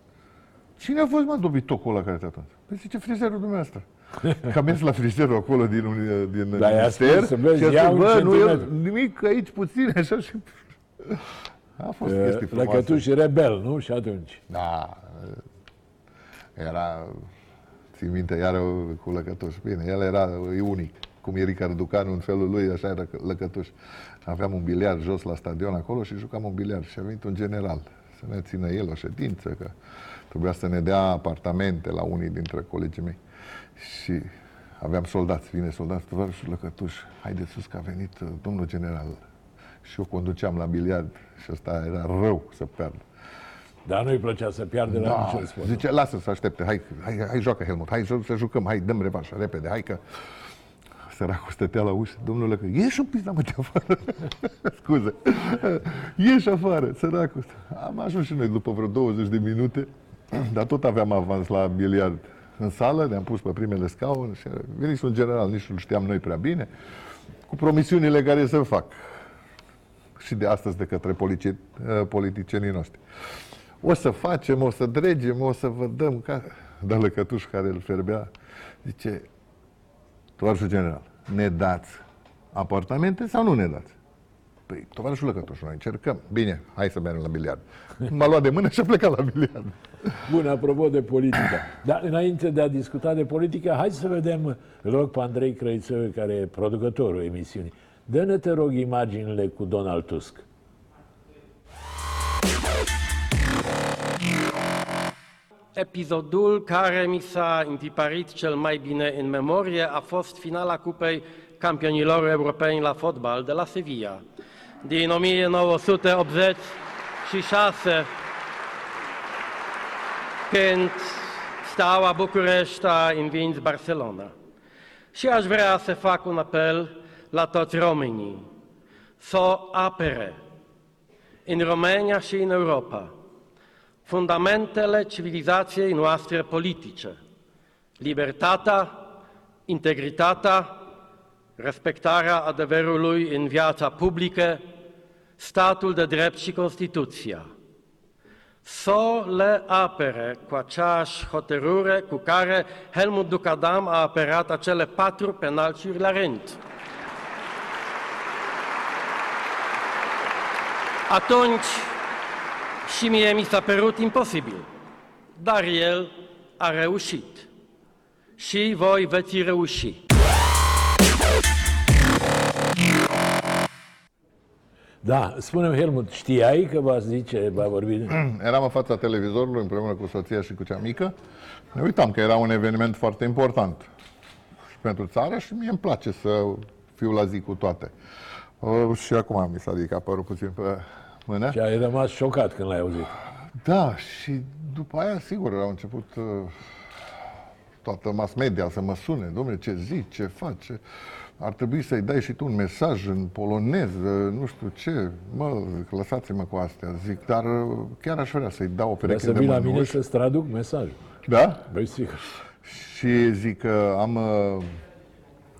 Cine a fost, mă, dobitocul ăla care te-a tuns? Păi zice, frizerul dumneavoastră. Că am mers la frizerul acolo din, uni- din Da, i-a minister spus să vezi, și a ia spus, un bă, nu, el, centimetru." nimic, aici puțin, așa și... A fost chestii frumoase. Lăcătuș rebel, nu? Și atunci. Da, era, țin minte, iară cu lăcătuș. Bine, el era e unic. Cum e Ricard Ducanu în felul lui, așa era lăcătuș. Aveam un biliard jos la stadion acolo și jucam un biliard. Și a venit un general să ne țină el o ședință, că trebuia să ne dea apartamente la unii dintre colegii mei. Și aveam soldați, vine soldați, tovarășul lăcătuș, haideți sus că a venit uh, domnul general. Și eu conduceam la biliard și ăsta era rău să piardă. Dar nu-i plăcea să piardă la niciun sport. Zice, lasă să aștepte, hai, hai, hai joacă Helmut, hai să jucăm, hai, dăm revanșă, repede, hai că... Săracul stătea la ușă, domnule, că ieși un pic la mă de afară. Scuze. Ieși afară, săracul. Am ajuns și noi după vreo 20 de minute, dar tot aveam avans la biliard. În sală, ne-am pus pe primele scaune și a venit un general, nici nu știam noi prea bine, cu promisiunile care să fac. Și de astăzi de către polici- politicienii noștri. O să facem, o să dregem, o să vă dăm ca... Dar lăcătuș care îl ferbea, zice, tovarășul general, ne dați apartamente sau nu ne dați? Păi, tovarășul lăcătuș, noi încercăm. Bine, hai să mergem la biliard. M-a luat de mână și a plecat la biliard. Bun, apropo de politică. Dar înainte de a discuta de politică, hai să vedem, îl rog pe Andrei Crăiță, care e producătorul emisiunii. Dă-ne, te rog, imaginile cu Donald Tusk. Episodul care mi s-a întiparit cel mai bine în memorie a fost finala Cupei Campionilor Europeni la fotbal de la Sevilla. Din 1986, când Steaua București a învins Barcelona. Și aș vrea să fac un apel la toți românii. Să o apere. În România și în Europa fundamentele civilizației noastre politice, libertatea, integritatea, respectarea adevărului în viața publică, statul de drept și Constituția. Să le apere cu aceeași hotărâre cu care Helmut Ducadam a aperat acele patru penalciuri la rând. Atunci și mie mi s-a părut imposibil, dar el a reușit. Și voi veți reuși. Da, spune Helmut, știai că va zice, va vorbi? Eram în fața televizorului împreună cu soția și cu cea mică. Ne uitam că era un eveniment foarte important și pentru țară și mie îmi place să fiu la zi cu toate. Uh, și acum mi s-a ridicat părul puțin pe mână. Și ai rămas șocat când l-ai auzit. Da, și după aia, sigur, au început uh, toată mass media să mă sune. Domnule, ce zici, ce faci? Ar trebui să-i dai și tu un mesaj în polonez, uh, nu știu ce. Mă, lăsați-mă cu astea, zic. Dar uh, chiar aș vrea să-i dau o Vrea pereche să de vii la mine mănuși. să-ți traduc mesajul. Da? Băi, sigur. Și zic că am uh,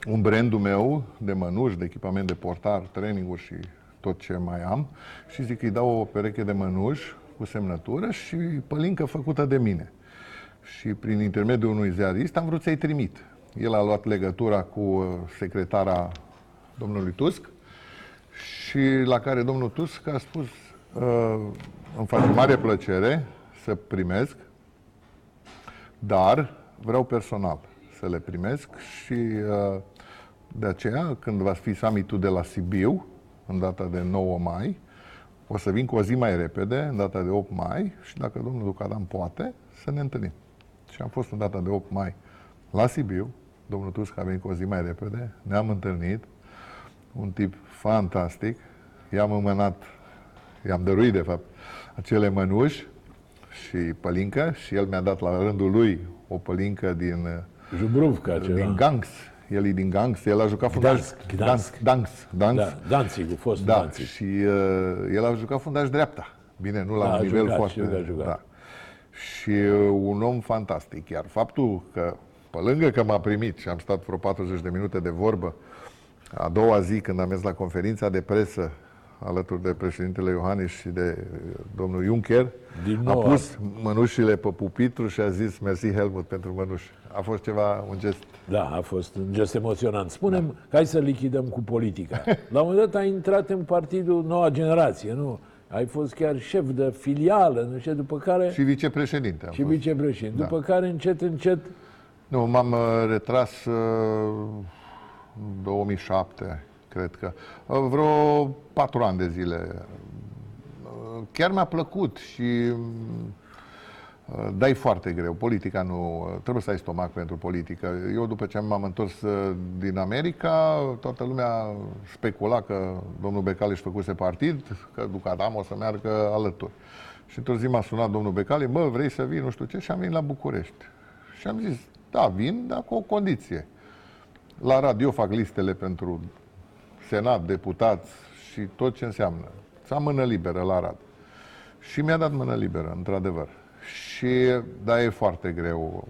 un brandul meu de mănuși, de echipament de portar, traininguri și tot ce mai am. Și zic că îi dau o pereche de mănuși cu semnătură și pălincă făcută de mine. Și prin intermediul unui ziarist am vrut să-i trimit. El a luat legătura cu uh, secretara domnului Tusk și la care domnul Tusk a spus uh, îmi face mare plăcere să primesc dar vreau personal să le primesc și uh, de aceea, când va fi summitul de la Sibiu, în data de 9 mai, o să vin cu o zi mai repede, în data de 8 mai, și dacă domnul Ducadam poate, să ne întâlnim. Și am fost în data de 8 mai la Sibiu, domnul Tusk a venit cu o zi mai repede, ne-am întâlnit, un tip fantastic, i-am înmânat, i-am dăruit, de fapt, acele mănuși și pălincă și el mi-a dat la rândul lui o pălincă din, Jubruvca, ceva. din Gangs. El e din Gangs, el a jucat fundaj. Gdansk, Gdansk. Gdansk. Gdansk. Da, Danzig, a fost Da, Danzig. și uh, el a jucat fundaș dreapta. Bine, nu la Da, a un nivel jucat, foarte... știu că a jucat. Da. Și uh, un om fantastic. Iar faptul că, pe lângă că m-a primit și am stat vreo 40 de minute de vorbă, a doua zi când am mers la conferința de presă alături de președintele Iohannis și de uh, domnul Juncker, Din a nou pus mănușile pe pupitru și a zis mersi Helmut pentru mănuși. A fost ceva, un gest Da, a fost un gest emoționant. Spunem, da. hai să lichidăm cu politica. La un moment dat ai intrat în partidul Noua Generație, nu? Ai fost chiar șef de filială, nu știu, după care... și vicepreședinte. am și fost. vicepreședinte. Da. După care, încet, încet, Nu, m-am uh, retras uh, în 2007, cred că. Uh, Vreo patru ani de zile. Uh, Chiar mi-a plăcut și uh, dai foarte greu. Politica nu... uh, Trebuie să ai stomac pentru politică. Eu, după ce m-am întors uh, din America, toată lumea specula că domnul Becali își făcuse partid, că Ducadam o să meargă alături. Și într-o zi m-a sunat domnul Becali, mă, vrei să vii, nu știu ce, și am venit la București. Și am zis, da, vin, dar cu o condiție. La radio fac listele pentru senat, deputați și tot ce înseamnă. Să am mână liberă la rad. Și mi-a dat mână liberă, într-adevăr. Și, da, e foarte greu.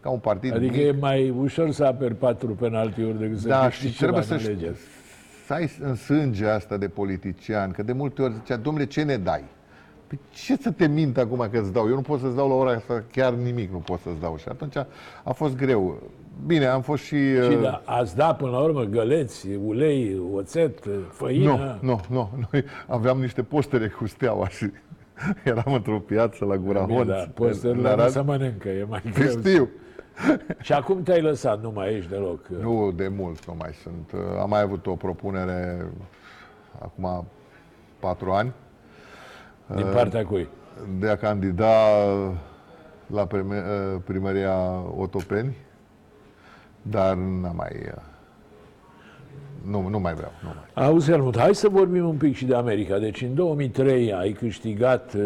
Ca un partid adică mic, e mai ușor să aperi patru penaltiuri decât să da, câștigi și trebuie ceva să, în știi, alegeri. să ai în sânge asta de politician, că de multe ori zicea, domnule, ce ne dai? Păi ce să te mint acum că îți dau? Eu nu pot să-ți dau la ora asta chiar nimic, nu pot să-ți dau. Și atunci a fost greu. Bine, am fost și... Și uh, da, ați dat până la urmă găleți, ulei, oțet, făină. Nu, nu, nu. Noi aveam niște postere cu steaua și eram într-o piață la Gura Bine, Honț. da, posterile în nu Arad. se mănâncă, e mai Păi greu. Știu. Și acum te-ai lăsat, nu mai ești deloc. Nu de mult nu mai sunt. Am mai avut o propunere acum patru ani Din partea cui? de a candida la prime- primăria Otopeni, dar n-am mai... Nu, nu mai vreau. Nu mai. Auzi, Helmut, hai să vorbim un pic și de America. Deci în 2003 ai câștigat uh,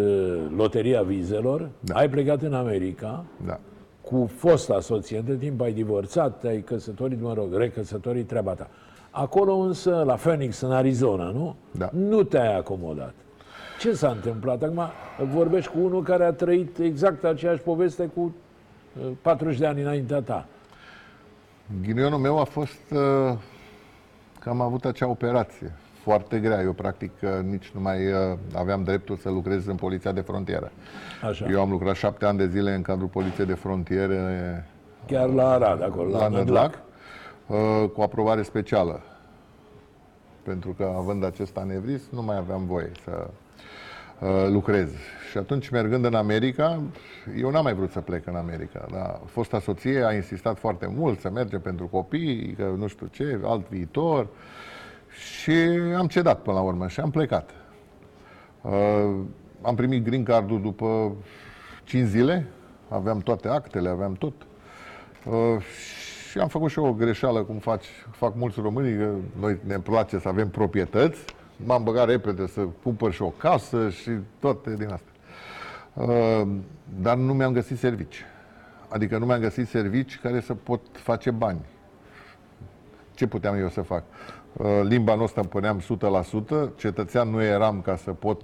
loteria vizelor, Da. ai plecat în America Da. cu fosta soție. Între timp ai divorțat, te-ai căsătorit, mă rog, recăsătorit, treaba ta. Acolo însă, la Phoenix, în Arizona, nu? Da. Nu te-ai acomodat. Ce s-a întâmplat? Acum vorbești cu unul care a trăit exact aceeași poveste cu uh, 40 de ani înaintea ta. Ghinionul meu a fost uh, că am avut acea operație foarte grea. Eu, practic, uh, nici nu mai uh, aveam dreptul să lucrez în Poliția de Frontieră. Așa. Eu am lucrat șapte ani de zile în cadrul Poliției de Frontiere Chiar la Arad, acolo, la, la Nădlac. Nădlac, uh, cu aprobare specială. pentru că având acest anevrism nu mai aveam voie să uh, lucrez. Și atunci, mergând în America, eu n-am mai vrut să plec în America. Da? Fosta soție a insistat foarte mult să mergem pentru copii, că nu știu ce, alt viitor. Și am cedat până la urmă și am plecat. Uh, am primit green cardul după 5 zile, aveam toate actele, aveam tot. Uh, și am făcut și eu o greșeală, cum faci, fac mulți români, că noi ne place să avem proprietăți. M-am băgat repede să cumpăr și o casă și toate din astea. Uh, dar nu mi-am găsit servici. Adică nu mi-am găsit servici care să pot face bani. Ce puteam eu să fac? Uh, limba noastră îmi puneam 100%, cetățean nu eram ca să pot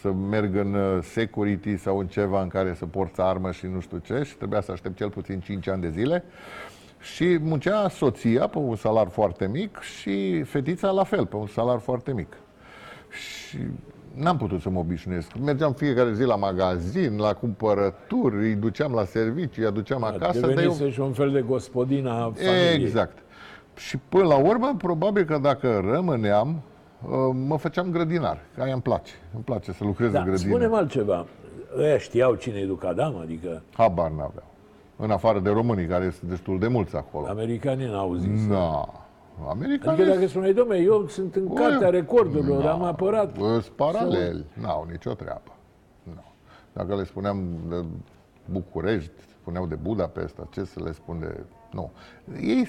să merg în uh, security sau în ceva în care să porți armă și nu știu ce și trebuia să aștept cel puțin 5 ani de zile. Și muncea soția pe un salar foarte mic și fetița la fel, pe un salar foarte mic. Și n-am putut să mă obișnuiesc. Mergeam fiecare zi la magazin, la cumpărături, îi duceam la servicii, îi aduceam acasă. Devenise eu... și un fel de gospodina familiei. Exact. Și până la urmă, probabil că dacă rămâneam, uh, mă făceam grădinar, că aia îmi place. Îmi place să lucrez da, în grădină. spune altceva. Ăia știau cine e Ducadam? Adică... Habar n-aveau. În afară de românii, care sunt destul de mulți acolo. Americanii n-au zis. Da. Americanii... Adică dacă spuneai, domne, eu sunt în cartea recordurilor, am apărat. Sunt paraleli. N-au nicio treabă. No. Dacă le spuneam de București, spuneau de Budapesta, ce să le spun de... Nu. Ei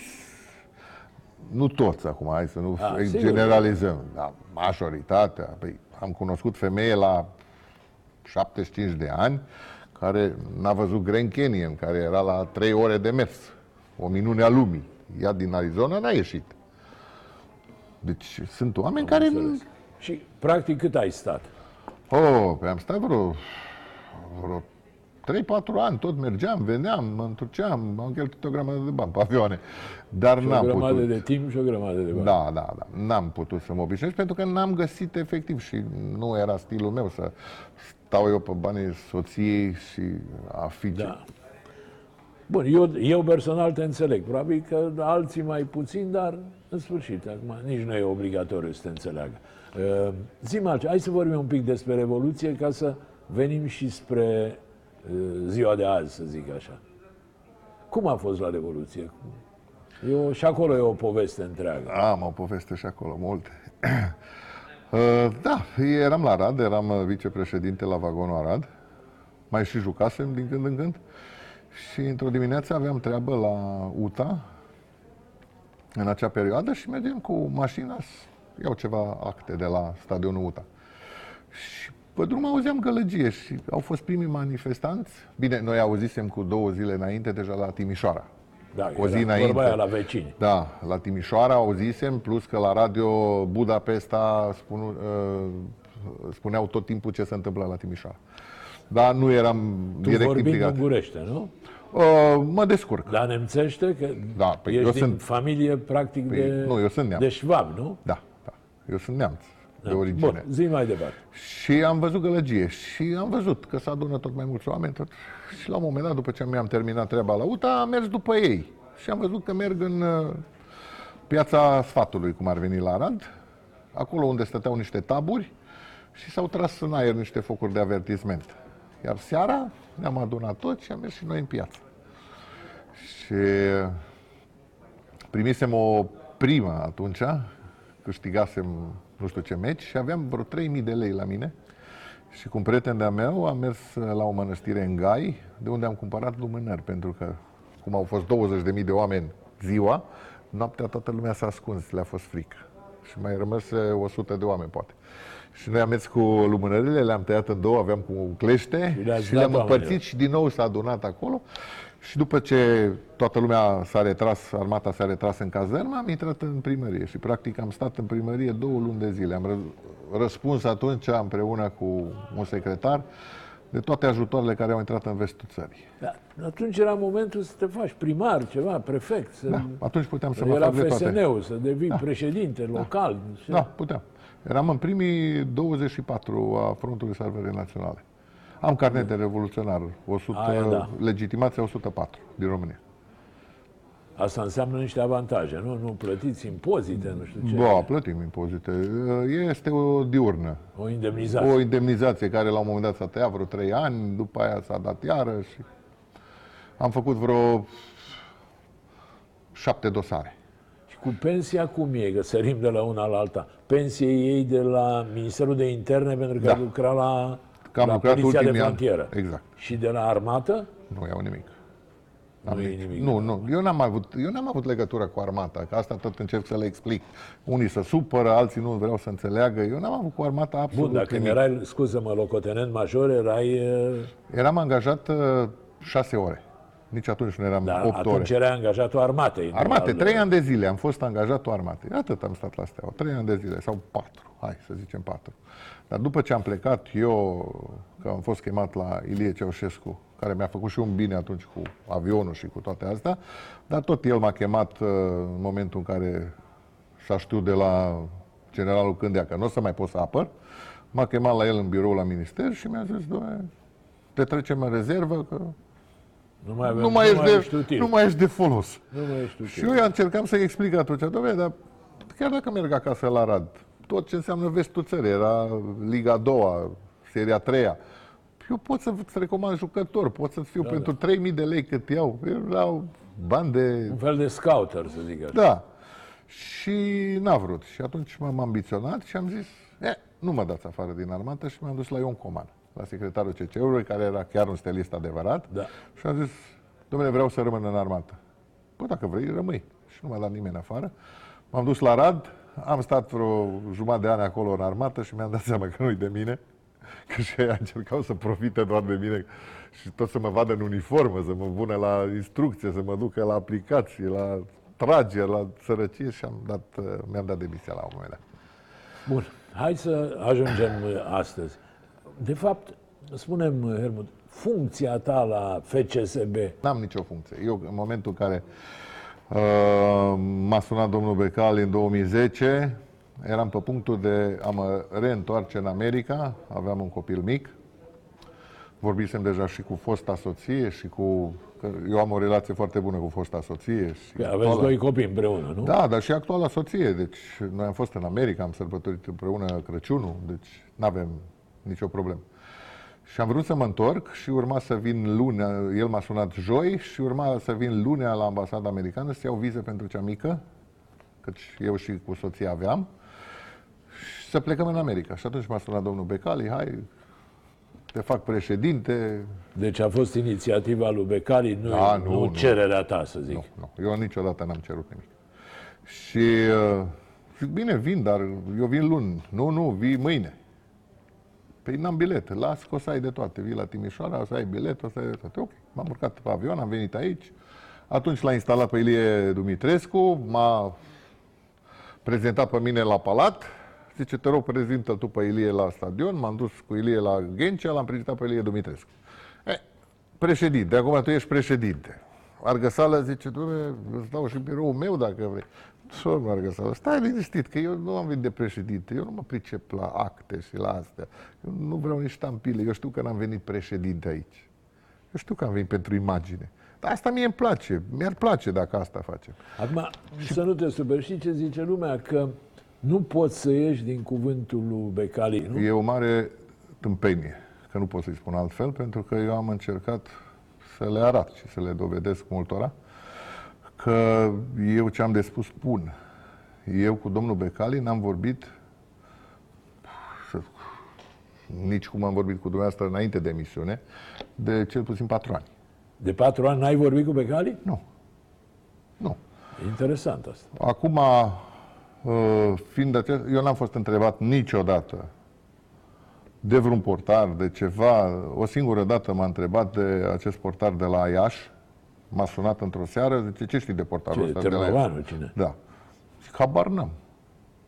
nu toți acum, hai să nu A, sigur. generalizăm, dar majoritatea. Păi, am cunoscut femeie la 75 de ani care n-a văzut Grand Canyon, care era la 3 ore de mers. O minune a lumii. Ea din Arizona n-a ieșit. Deci sunt oameni care... Înțeles. Și practic cât ai stat? Oh, pe am stat vreo, vreo 3-4 ani, tot mergeam, veneam, mă întorceam, am cheltuit o grămadă de bani pe avioane. Dar Și o n-am grămadă putut. de timp și o grămadă de bani. Da, da, da. N-am putut să mă obișnuiesc pentru că n-am găsit efectiv și nu era stilul meu să stau eu pe banii soției și a fiicei. Da. Bun, eu, eu personal te înțeleg. Probabil că alții mai puțin, dar în sfârșit, acum nici nu e obligatoriu să te înțeleagă. Uh, Zi-mi altceva. Hai să vorbim un pic despre Revoluție ca să venim și spre uh, ziua de azi, să zic așa. Cum a fost la Revoluție? Eu, și acolo e o poveste întreagă. Am o poveste și acolo, multe. Uh, da, eram la Arad, eram uh, vicepreședinte la Vagonul Arad. Mai și jucasem din când în când. Și într-o dimineață aveam treabă la UTA în acea perioadă și mergeam cu mașina să iau ceva acte de la stadionul UTA. Și pe drum auzeam gălăgie și au fost primii manifestanți. Bine, noi auzisem cu două zile înainte deja la Timișoara. Da, o zi era înainte. Vorba aia la vecini. Da, la Timișoara auzisem, plus că la radio Budapesta spunu, uh, spuneau tot timpul ce se întâmplă la Timișoara. Dar nu eram Tu direct vorbind implicat. ungurește, nu? Uh, mă descurc. Dar nemțește? Că Da, păi ești eu din sunt- familie, practic, Păi, de, nu, eu sunt neamț. de șvab, nu? Da, da. Eu sunt neamț de origine. Bun, zi mai departe. Și am văzut gălăgie și am văzut că se adună tot mai mulți oameni. Tot. Și la un moment dat, după ce mi-am terminat treaba la UTA, am mers după ei. Și am văzut că merg în uh, piața sfatului, cum ar veni la Arad, acolo unde stăteau niște taburi și s-au tras în aer niște focuri de avertisment. Iar seara ne-am adunat toți și am mers și noi în piață. Și primisem o primă atunci, câștigasem nu știu ce meci și aveam vreo 3000 de lei la mine. Și cu un prieten de-a meu am mers la o mănăstire în Gai, de unde am cumpărat lumânări, pentru că cum au fost 20.000 de oameni ziua, noaptea toată lumea s-a ascuns, le-a fost frică. Și mai rămas 100 de oameni, poate. Și noi am mers cu lumânările, le-am tăiat în două, aveam cu clește Și le-ați și le-am dat împărțit oamenilor. și din nou s-a adunat acolo. Și după ce toată lumea s-a retras, armata s-a retras în cazărmă, am intrat în primărie și practic am stat în primărie două luni de zile. Am ră- răspuns atunci împreună cu un secretar de toate ajutoarele care au intrat în vestul țării. Da. Atunci era momentul să te faci primar, ceva, prefect, să... Da, atunci puteam să mă era fac de toate. FSN-ul, să devii președinte local. și- Da, puteam. Eram în primii 24 a Frontului Salvării Naționale. Am carnet de revoluționar, 100, Aia da. legitimația 104 din România. Asta înseamnă niște avantaje, nu? Nu plătiți impozite, nu știu ce. Da, plătim impozite. Este o diurnă. O indemnizație. O indemnizație care la un moment dat s-a tăiat vreo trei ani, după aia s-a dat iară și am făcut vreo șapte dosare. Și cu pensia cum e? Că sărim de la una la alta. Pensie ei de la Ministerul de Interne pentru că Da. lucra la, Că am la lucrat Poliția de ultimii ani. Frontieră. Exact. Și de la armată? Nu iau nimic. Nu e nici- nimic. Nu, nu. Eu n-am, avut, eu n-am avut legătură cu armata, că asta tot încerc să le explic. Unii se supără, alții nu vreau să înțeleagă. Eu n-am avut cu armata absolut Bun, dacă nimic. erai, scuză-mă, locotenent major, erai... uh, Eram angajat uh, șase ore. Nici atunci nu eram Da, opt ore. atunci erai angajatul armatei. nu Armate, al- trei ani de zile am fost angajatul armatei. Atât am stat la steaua, trei ani de zile, sau patru, hai să zicem patru. Dar după ce am plecat eu, că am fost chemat la Ilie Ceaușescu, care mi-a făcut și un bine atunci cu avionul și cu toate astea, dar tot el m-a chemat uh, în momentul în care s-a știut de la generalul Cândea că nu o să mai pot să apăr, m-a chemat la el în birou la minister și mi-a zis, doamne, te trecem în rezervă, că Nu mai, avem, nu mai, ești, ești de, util. nu mai ești de folos. nu mai ești util. Și eu i-am încercam să-i explic atunci, domnule, dar chiar dacă merg acasă la Rad, tot ce înseamnă vestul țării, era Liga a doua, seria a treia, eu pot să-ți recomand jucători, pot să-ți fiu da, pentru 3.000 de lei cât iau. Erau bani de... Un fel de scouter, să zic așa. Da. Și n-a vrut. Și atunci m-am ambiționat și am zis, e, nu mă dați afară din armată și m-am dus la Ion Coman, la secretarul CC-ului, care era chiar un stelist adevărat. Da. Și am zis, domnule, vreau să rămân în armată. Păi dacă vrei, rămâi. Și nu m-a dat nimeni afară. M-am dus la Rad, am stat vreo jumătate de ani acolo în armată și mi-am dat seama că nu-i de mine. Că și ei încercau să profite doar de mine și tot să mă vadă în uniformă, să mă pună la instrucție, să mă ducă la aplicații, la trageri, la sărăcie și am dat, uh, mi-am dat demisia la un moment dat. Bun, hai să ajungem uh, astăzi. De fapt, spunem, uh, Helmut, funcția ta la FCSB, N-am nicio funcție. Eu, în momentul în care uh, m-a sunat domnul Becali în 2010, eram pe punctul de a mă reîntoarce în America, aveam un copil mic, vorbisem deja și cu fosta soție și cu... Că eu am o relație foarte bună cu fosta soție. Și că aveți actuala- doi copii împreună, nu? Da, dar și actuala soție. Deci noi am fost în America, am sărbătorit împreună Crăciunul, deci nu avem nicio problemă. Și am vrut să mă întorc și urma să vin lunea, el m-a sunat joi și urma să vin lunea la ambasada americană să iau viză pentru cea mică, căci eu și cu soția aveam, și să plecăm în America. Și atunci m-a sunat domnul Becali, hai, te fac președinte, Deci a fost inițiativa lui Becali, nu, Da, nu, nu, nu nu. cererea ta, să zic. Nu, nu. Eu niciodată n-am cerut nimic. Și uh, zic, bine, vin, dar eu vin luni. Nu, nu, vii mâine. Păi n-am bilet. Las că o să ai de toate. Vii la Timișoara, o să ai bilet, o să ai de toate. Ok. M-am urcat pe avion, am venit aici. Atunci l-a instalat pe Ilie Dumitrescu, m-a prezentat pe mine la palat. Zice, te rog, prezintă tu pe Ilie la stadion. M-am dus cu Ilie la Ghencea, l-am prezentat pe Ilie Dumitrescu. E, președinte, acum tu ești președinte. Argăsală zice, domnule, îți dau și biroul meu dacă vrei. Domnule Argăsală, stai liniștit, că eu nu am venit de președinte, eu nu mă pricep la acte și la astea. Eu nu vreau nici ștampile, eu știu că n-am venit președinte aici. Eu știu că am venit pentru imagine. Dar asta mie îmi place, mi-ar place dacă asta facem. Acum, să nu te superi, știi ce zice lumea? Că nu poți să ieși din cuvântul lui Becali, nu? E o mare tâmpenie, că nu pot să-i spun altfel, pentru că eu am încercat să le arat și să le dovedesc multora că eu ce am de spus spun. Eu cu domnul Becali n-am vorbit să- nici cum am vorbit cu dumneavoastră înainte de emisiune, de cel puțin patru ani. De patru ani n-ai vorbit cu Becali? Nu. Nu. E interesant asta. Acum, uh, fiind acest, eu n-am fost întrebat niciodată de vreun portar, de ceva. O singură dată m-a întrebat de acest portar de la Iași. M-a sunat într-o seară, zice, ce știi de portarul Ce, ăsta de la Iași? Târnovanu, cine? Da. Zic, habar n-am.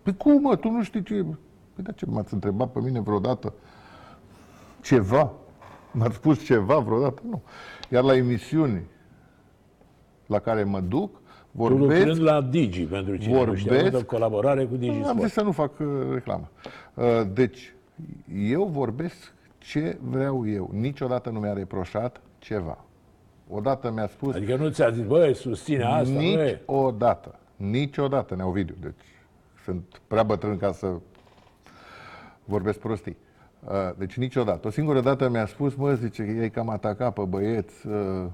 Păi cum, mă, tu nu știi ce... Păi da, ce, m-ați întrebat pe mine vreodată ceva? M-ați spus ceva vreodată? Nu. Iar la emisiuni la care mă duc, Tu vorbesc... lucrând la Digi, pentru cine nu știe, Vorbesc- am avut o colaborare cu Digi Am Sport. zis să nu fac uh, reclamă. Uh, deci, eu vorbesc ce vreau eu. Niciodată nu mi-a reproșat ceva. Odată mi-a spus, Adică nu ți-a zis, băi, susține asta, nu e? niciodată, niciodată, Neovidiu, deci sunt prea bătrân ca să vorbesc prostii. Uh, Deci niciodată. O singură dată mi-a spus, mă, zice, ei cam atacat pe băieți, uh,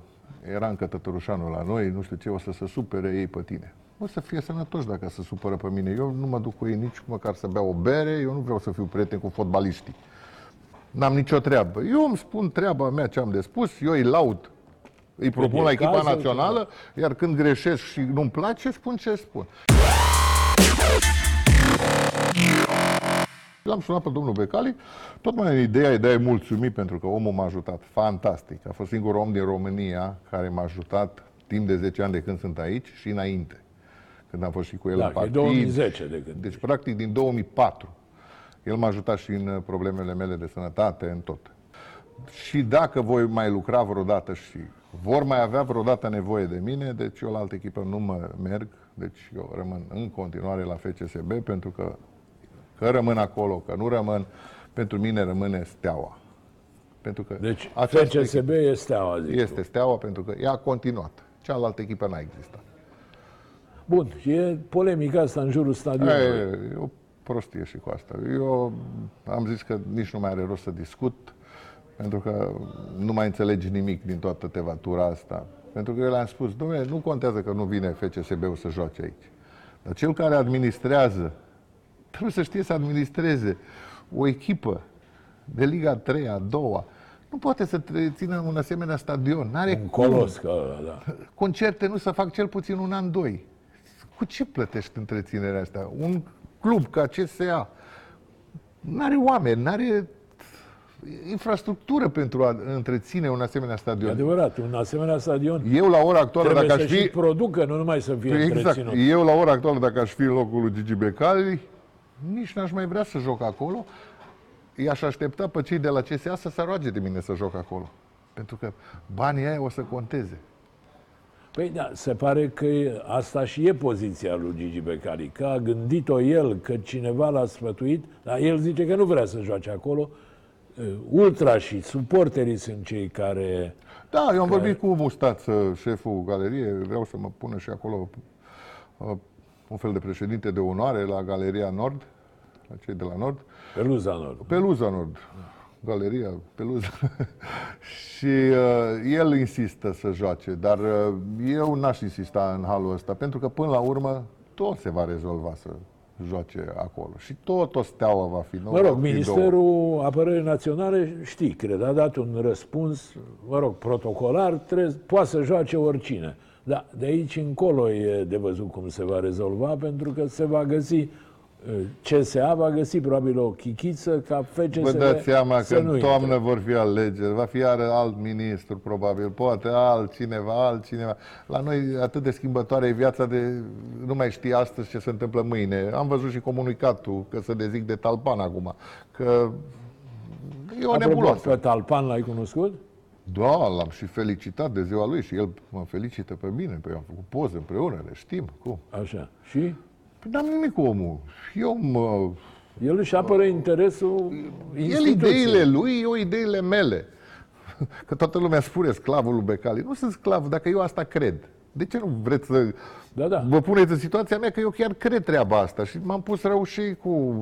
era încă tătărușanul la noi, nu știu ce, o să se supere ei pe tine. O să fie sănătoși dacă se supără pe mine. Eu nu mă duc cu ei nici măcar să beau o bere, eu nu vreau să fiu prieten cu fotbaliștii. N-am nicio treabă. Eu îmi spun treaba mea ce am de spus, eu îi laud, îi propun e la echipa cazul, națională, iar când greșesc și nu-mi place, spun ce spun. L-am sunat pe domnul Becali, tot mai în ideea, ideea e mulțumit pentru că omul m-a ajutat. Fantastic. A fost singurul om din România care m-a ajutat timp de 10 ani de când sunt aici și înainte. Când am fost și cu el Da, în că e partid. 2010 de când. Deci, practic, din 2004. El m-a ajutat și în uh, problemele mele de sănătate, în tot. Și dacă voi mai lucra vreodată și vor mai avea vreodată nevoie de mine, deci eu la altă echipă nu mă merg, deci eu rămân în continuare la FCSB, pentru că că rămân acolo, că nu rămân, pentru mine rămâne steaua. Pentru că Deci această FCSB e steaua, zic echipă este steaua pentru că ea a continuat. Cealaltă echipă n-a existat. Bun, și e polemica asta în jurul stadionului. E, e o prostie și cu asta. Eu am zis că nici nu mai are rost să discut, pentru că nu mai înțelegi nimic din toată tevatura asta. Pentru că eu le-am spus, domnule, nu contează că nu vine FCSB-ul să joace aici. Dar cel care administrează, trebuie să știe să administreze o echipă de Liga 3 a doua. Nu poate să tre- țină un asemenea stadion. N-are Un cum colos ca ăla, da. concerte nu să fac cel puțin un an, doi. Cu ce plătești întreținerea asta? Un club ca CSA n-are oameni, n-are infrastructură pentru a întreține un asemenea E stadion. adevărat, un asemenea stadion Eu la ora actuală, trebuie dacă să aș fi... și producă, nu numai să fie Exact. întreținut. Eu la ora actuală, dacă aș fi în locul lui Gigi Becali, nici n-aș mai vrea să joc acolo. I-aș aștepta pe cei de la CSA să se roage de mine să joc acolo. Pentru că banii aia o să conteze. Păi da, se pare că e- asta și e poziția lui Gigi Becali, că a gândit-o el, că cineva l-a sfătuit, dar el zice că nu vrea să joace acolo. Uh, Ultra și suporterii sunt cei care... Da, eu am vorbit cu Mustață, șeful galeriei, vreau să mă pună și acolo uh, un fel de președinte de onoare la Galeria Nord, la cei de la Nord, Pe Luza Nord. Peluza Nord, Galeria Peluza. și uh, el insistă să joace, dar uh, eu n-aș insista în halul ăsta, pentru că până la urmă tot se va rezolva să joace acolo. Și tot o steaua va fi nouă. Mă rog, va fi două. Ministerul Apărării Naționale, știi, cred, a dat un răspuns, mă rog, protocolar, trebuie, poate să joace oricine. Dar de aici încolo e de văzut cum se va rezolva, pentru că se va găsi, uh, CSA va găsi probabil o chichiță ca FCSB Vă dați seama să că nu în toamnă intre. vor fi alegeri, va fi iară alt ministru, probabil, poate altcineva, altcineva. La noi atât de schimbătoare e viața de... Nu mai știi astăzi ce se întâmplă mâine. Am văzut și comunicatul că se dezic de talpan acum, că e o Apropo, nebuloasă. pe Talpan l-ai cunoscut? Da, l-am și felicitat de ziua lui și el mă felicită pe mine, pe eu am făcut poze împreună, le știm, cum. Așa. Și Păi n-am nimic cu omul. Eu mă... el își apără interesul El instituției. ideile lui, eu ideile mele. Că toată lumea spune sclavul lui Becali. Nu sunt sclav, dacă eu asta cred. De ce nu vreți să Da, da. vă puneți în situația mea că eu chiar cred treaba asta și m-am pus rău și cu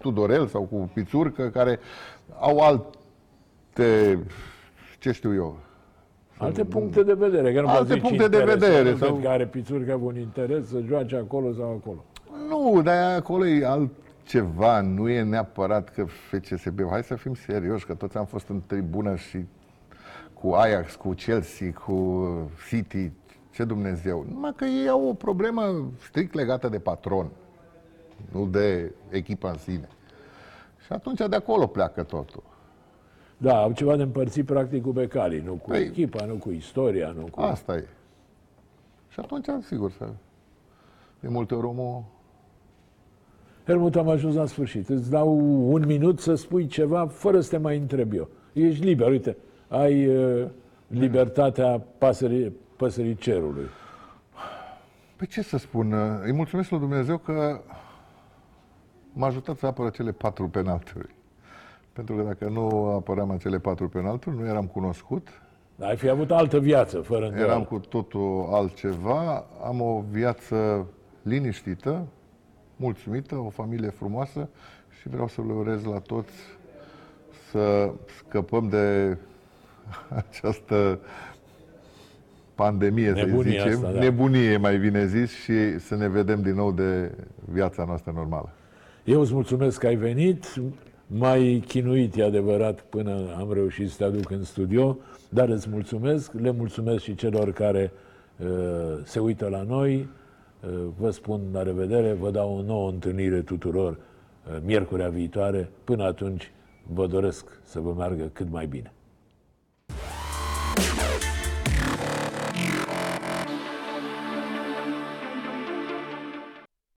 Tudorel sau cu Pițurcă care au alte, ce știu eu, Alte puncte de vedere. Că nu Alte poți zici puncte de interes, vedere, Nu sau- cred că are pițurcă un interes să joace acolo sau acolo. Nu, dar acolo e altceva, nu e neapărat că FCSB. Hai să fim serioși, că toți am fost în tribună și cu Ajax, cu Chelsea, cu City, ce Dumnezeu. Numai că ei au o problemă strict legată de patron, nu de echipa în sine. Și atunci de acolo pleacă totul. Da, au ceva de împărțit practic cu Becali, nu cu Păi- echipa, nu cu istoria, nu cu... Asta e. Și atunci, sigur, să... De multe ori omul Helmut, am ajuns la sfârșit. Îți dau un minut să spui ceva fără să te mai întreb eu. Ești liber, uite, ai uh, libertatea pasării, păsării cerului. Păi ce să spun, îi mulțumesc lui Dumnezeu că m-a ajutat să apără cele patru penalturi. Pentru că dacă nu apăream acele patru penalturi, nu eram cunoscut, Ai fi avut altă viață, fără îndoială. Eram cu totul altceva. Am o viață liniștită, mulțumită, o familie frumoasă și vreau să le urez la toți să scăpăm de această pandemie, Nebunie să zicem, asta, da. nebunie mai bine zis și să ne vedem din nou de viața noastră normală. Eu îți mulțumesc că ai venit. Mai chinuit, e adevărat, până am reușit să te aduc în studio, dar îți mulțumesc. Le mulțumesc și celor care uh, se uită la noi. Uh, vă spun la revedere, vă dau o nouă întâlnire tuturor uh, miercurea viitoare. Până atunci, vă doresc să vă meargă cât mai bine.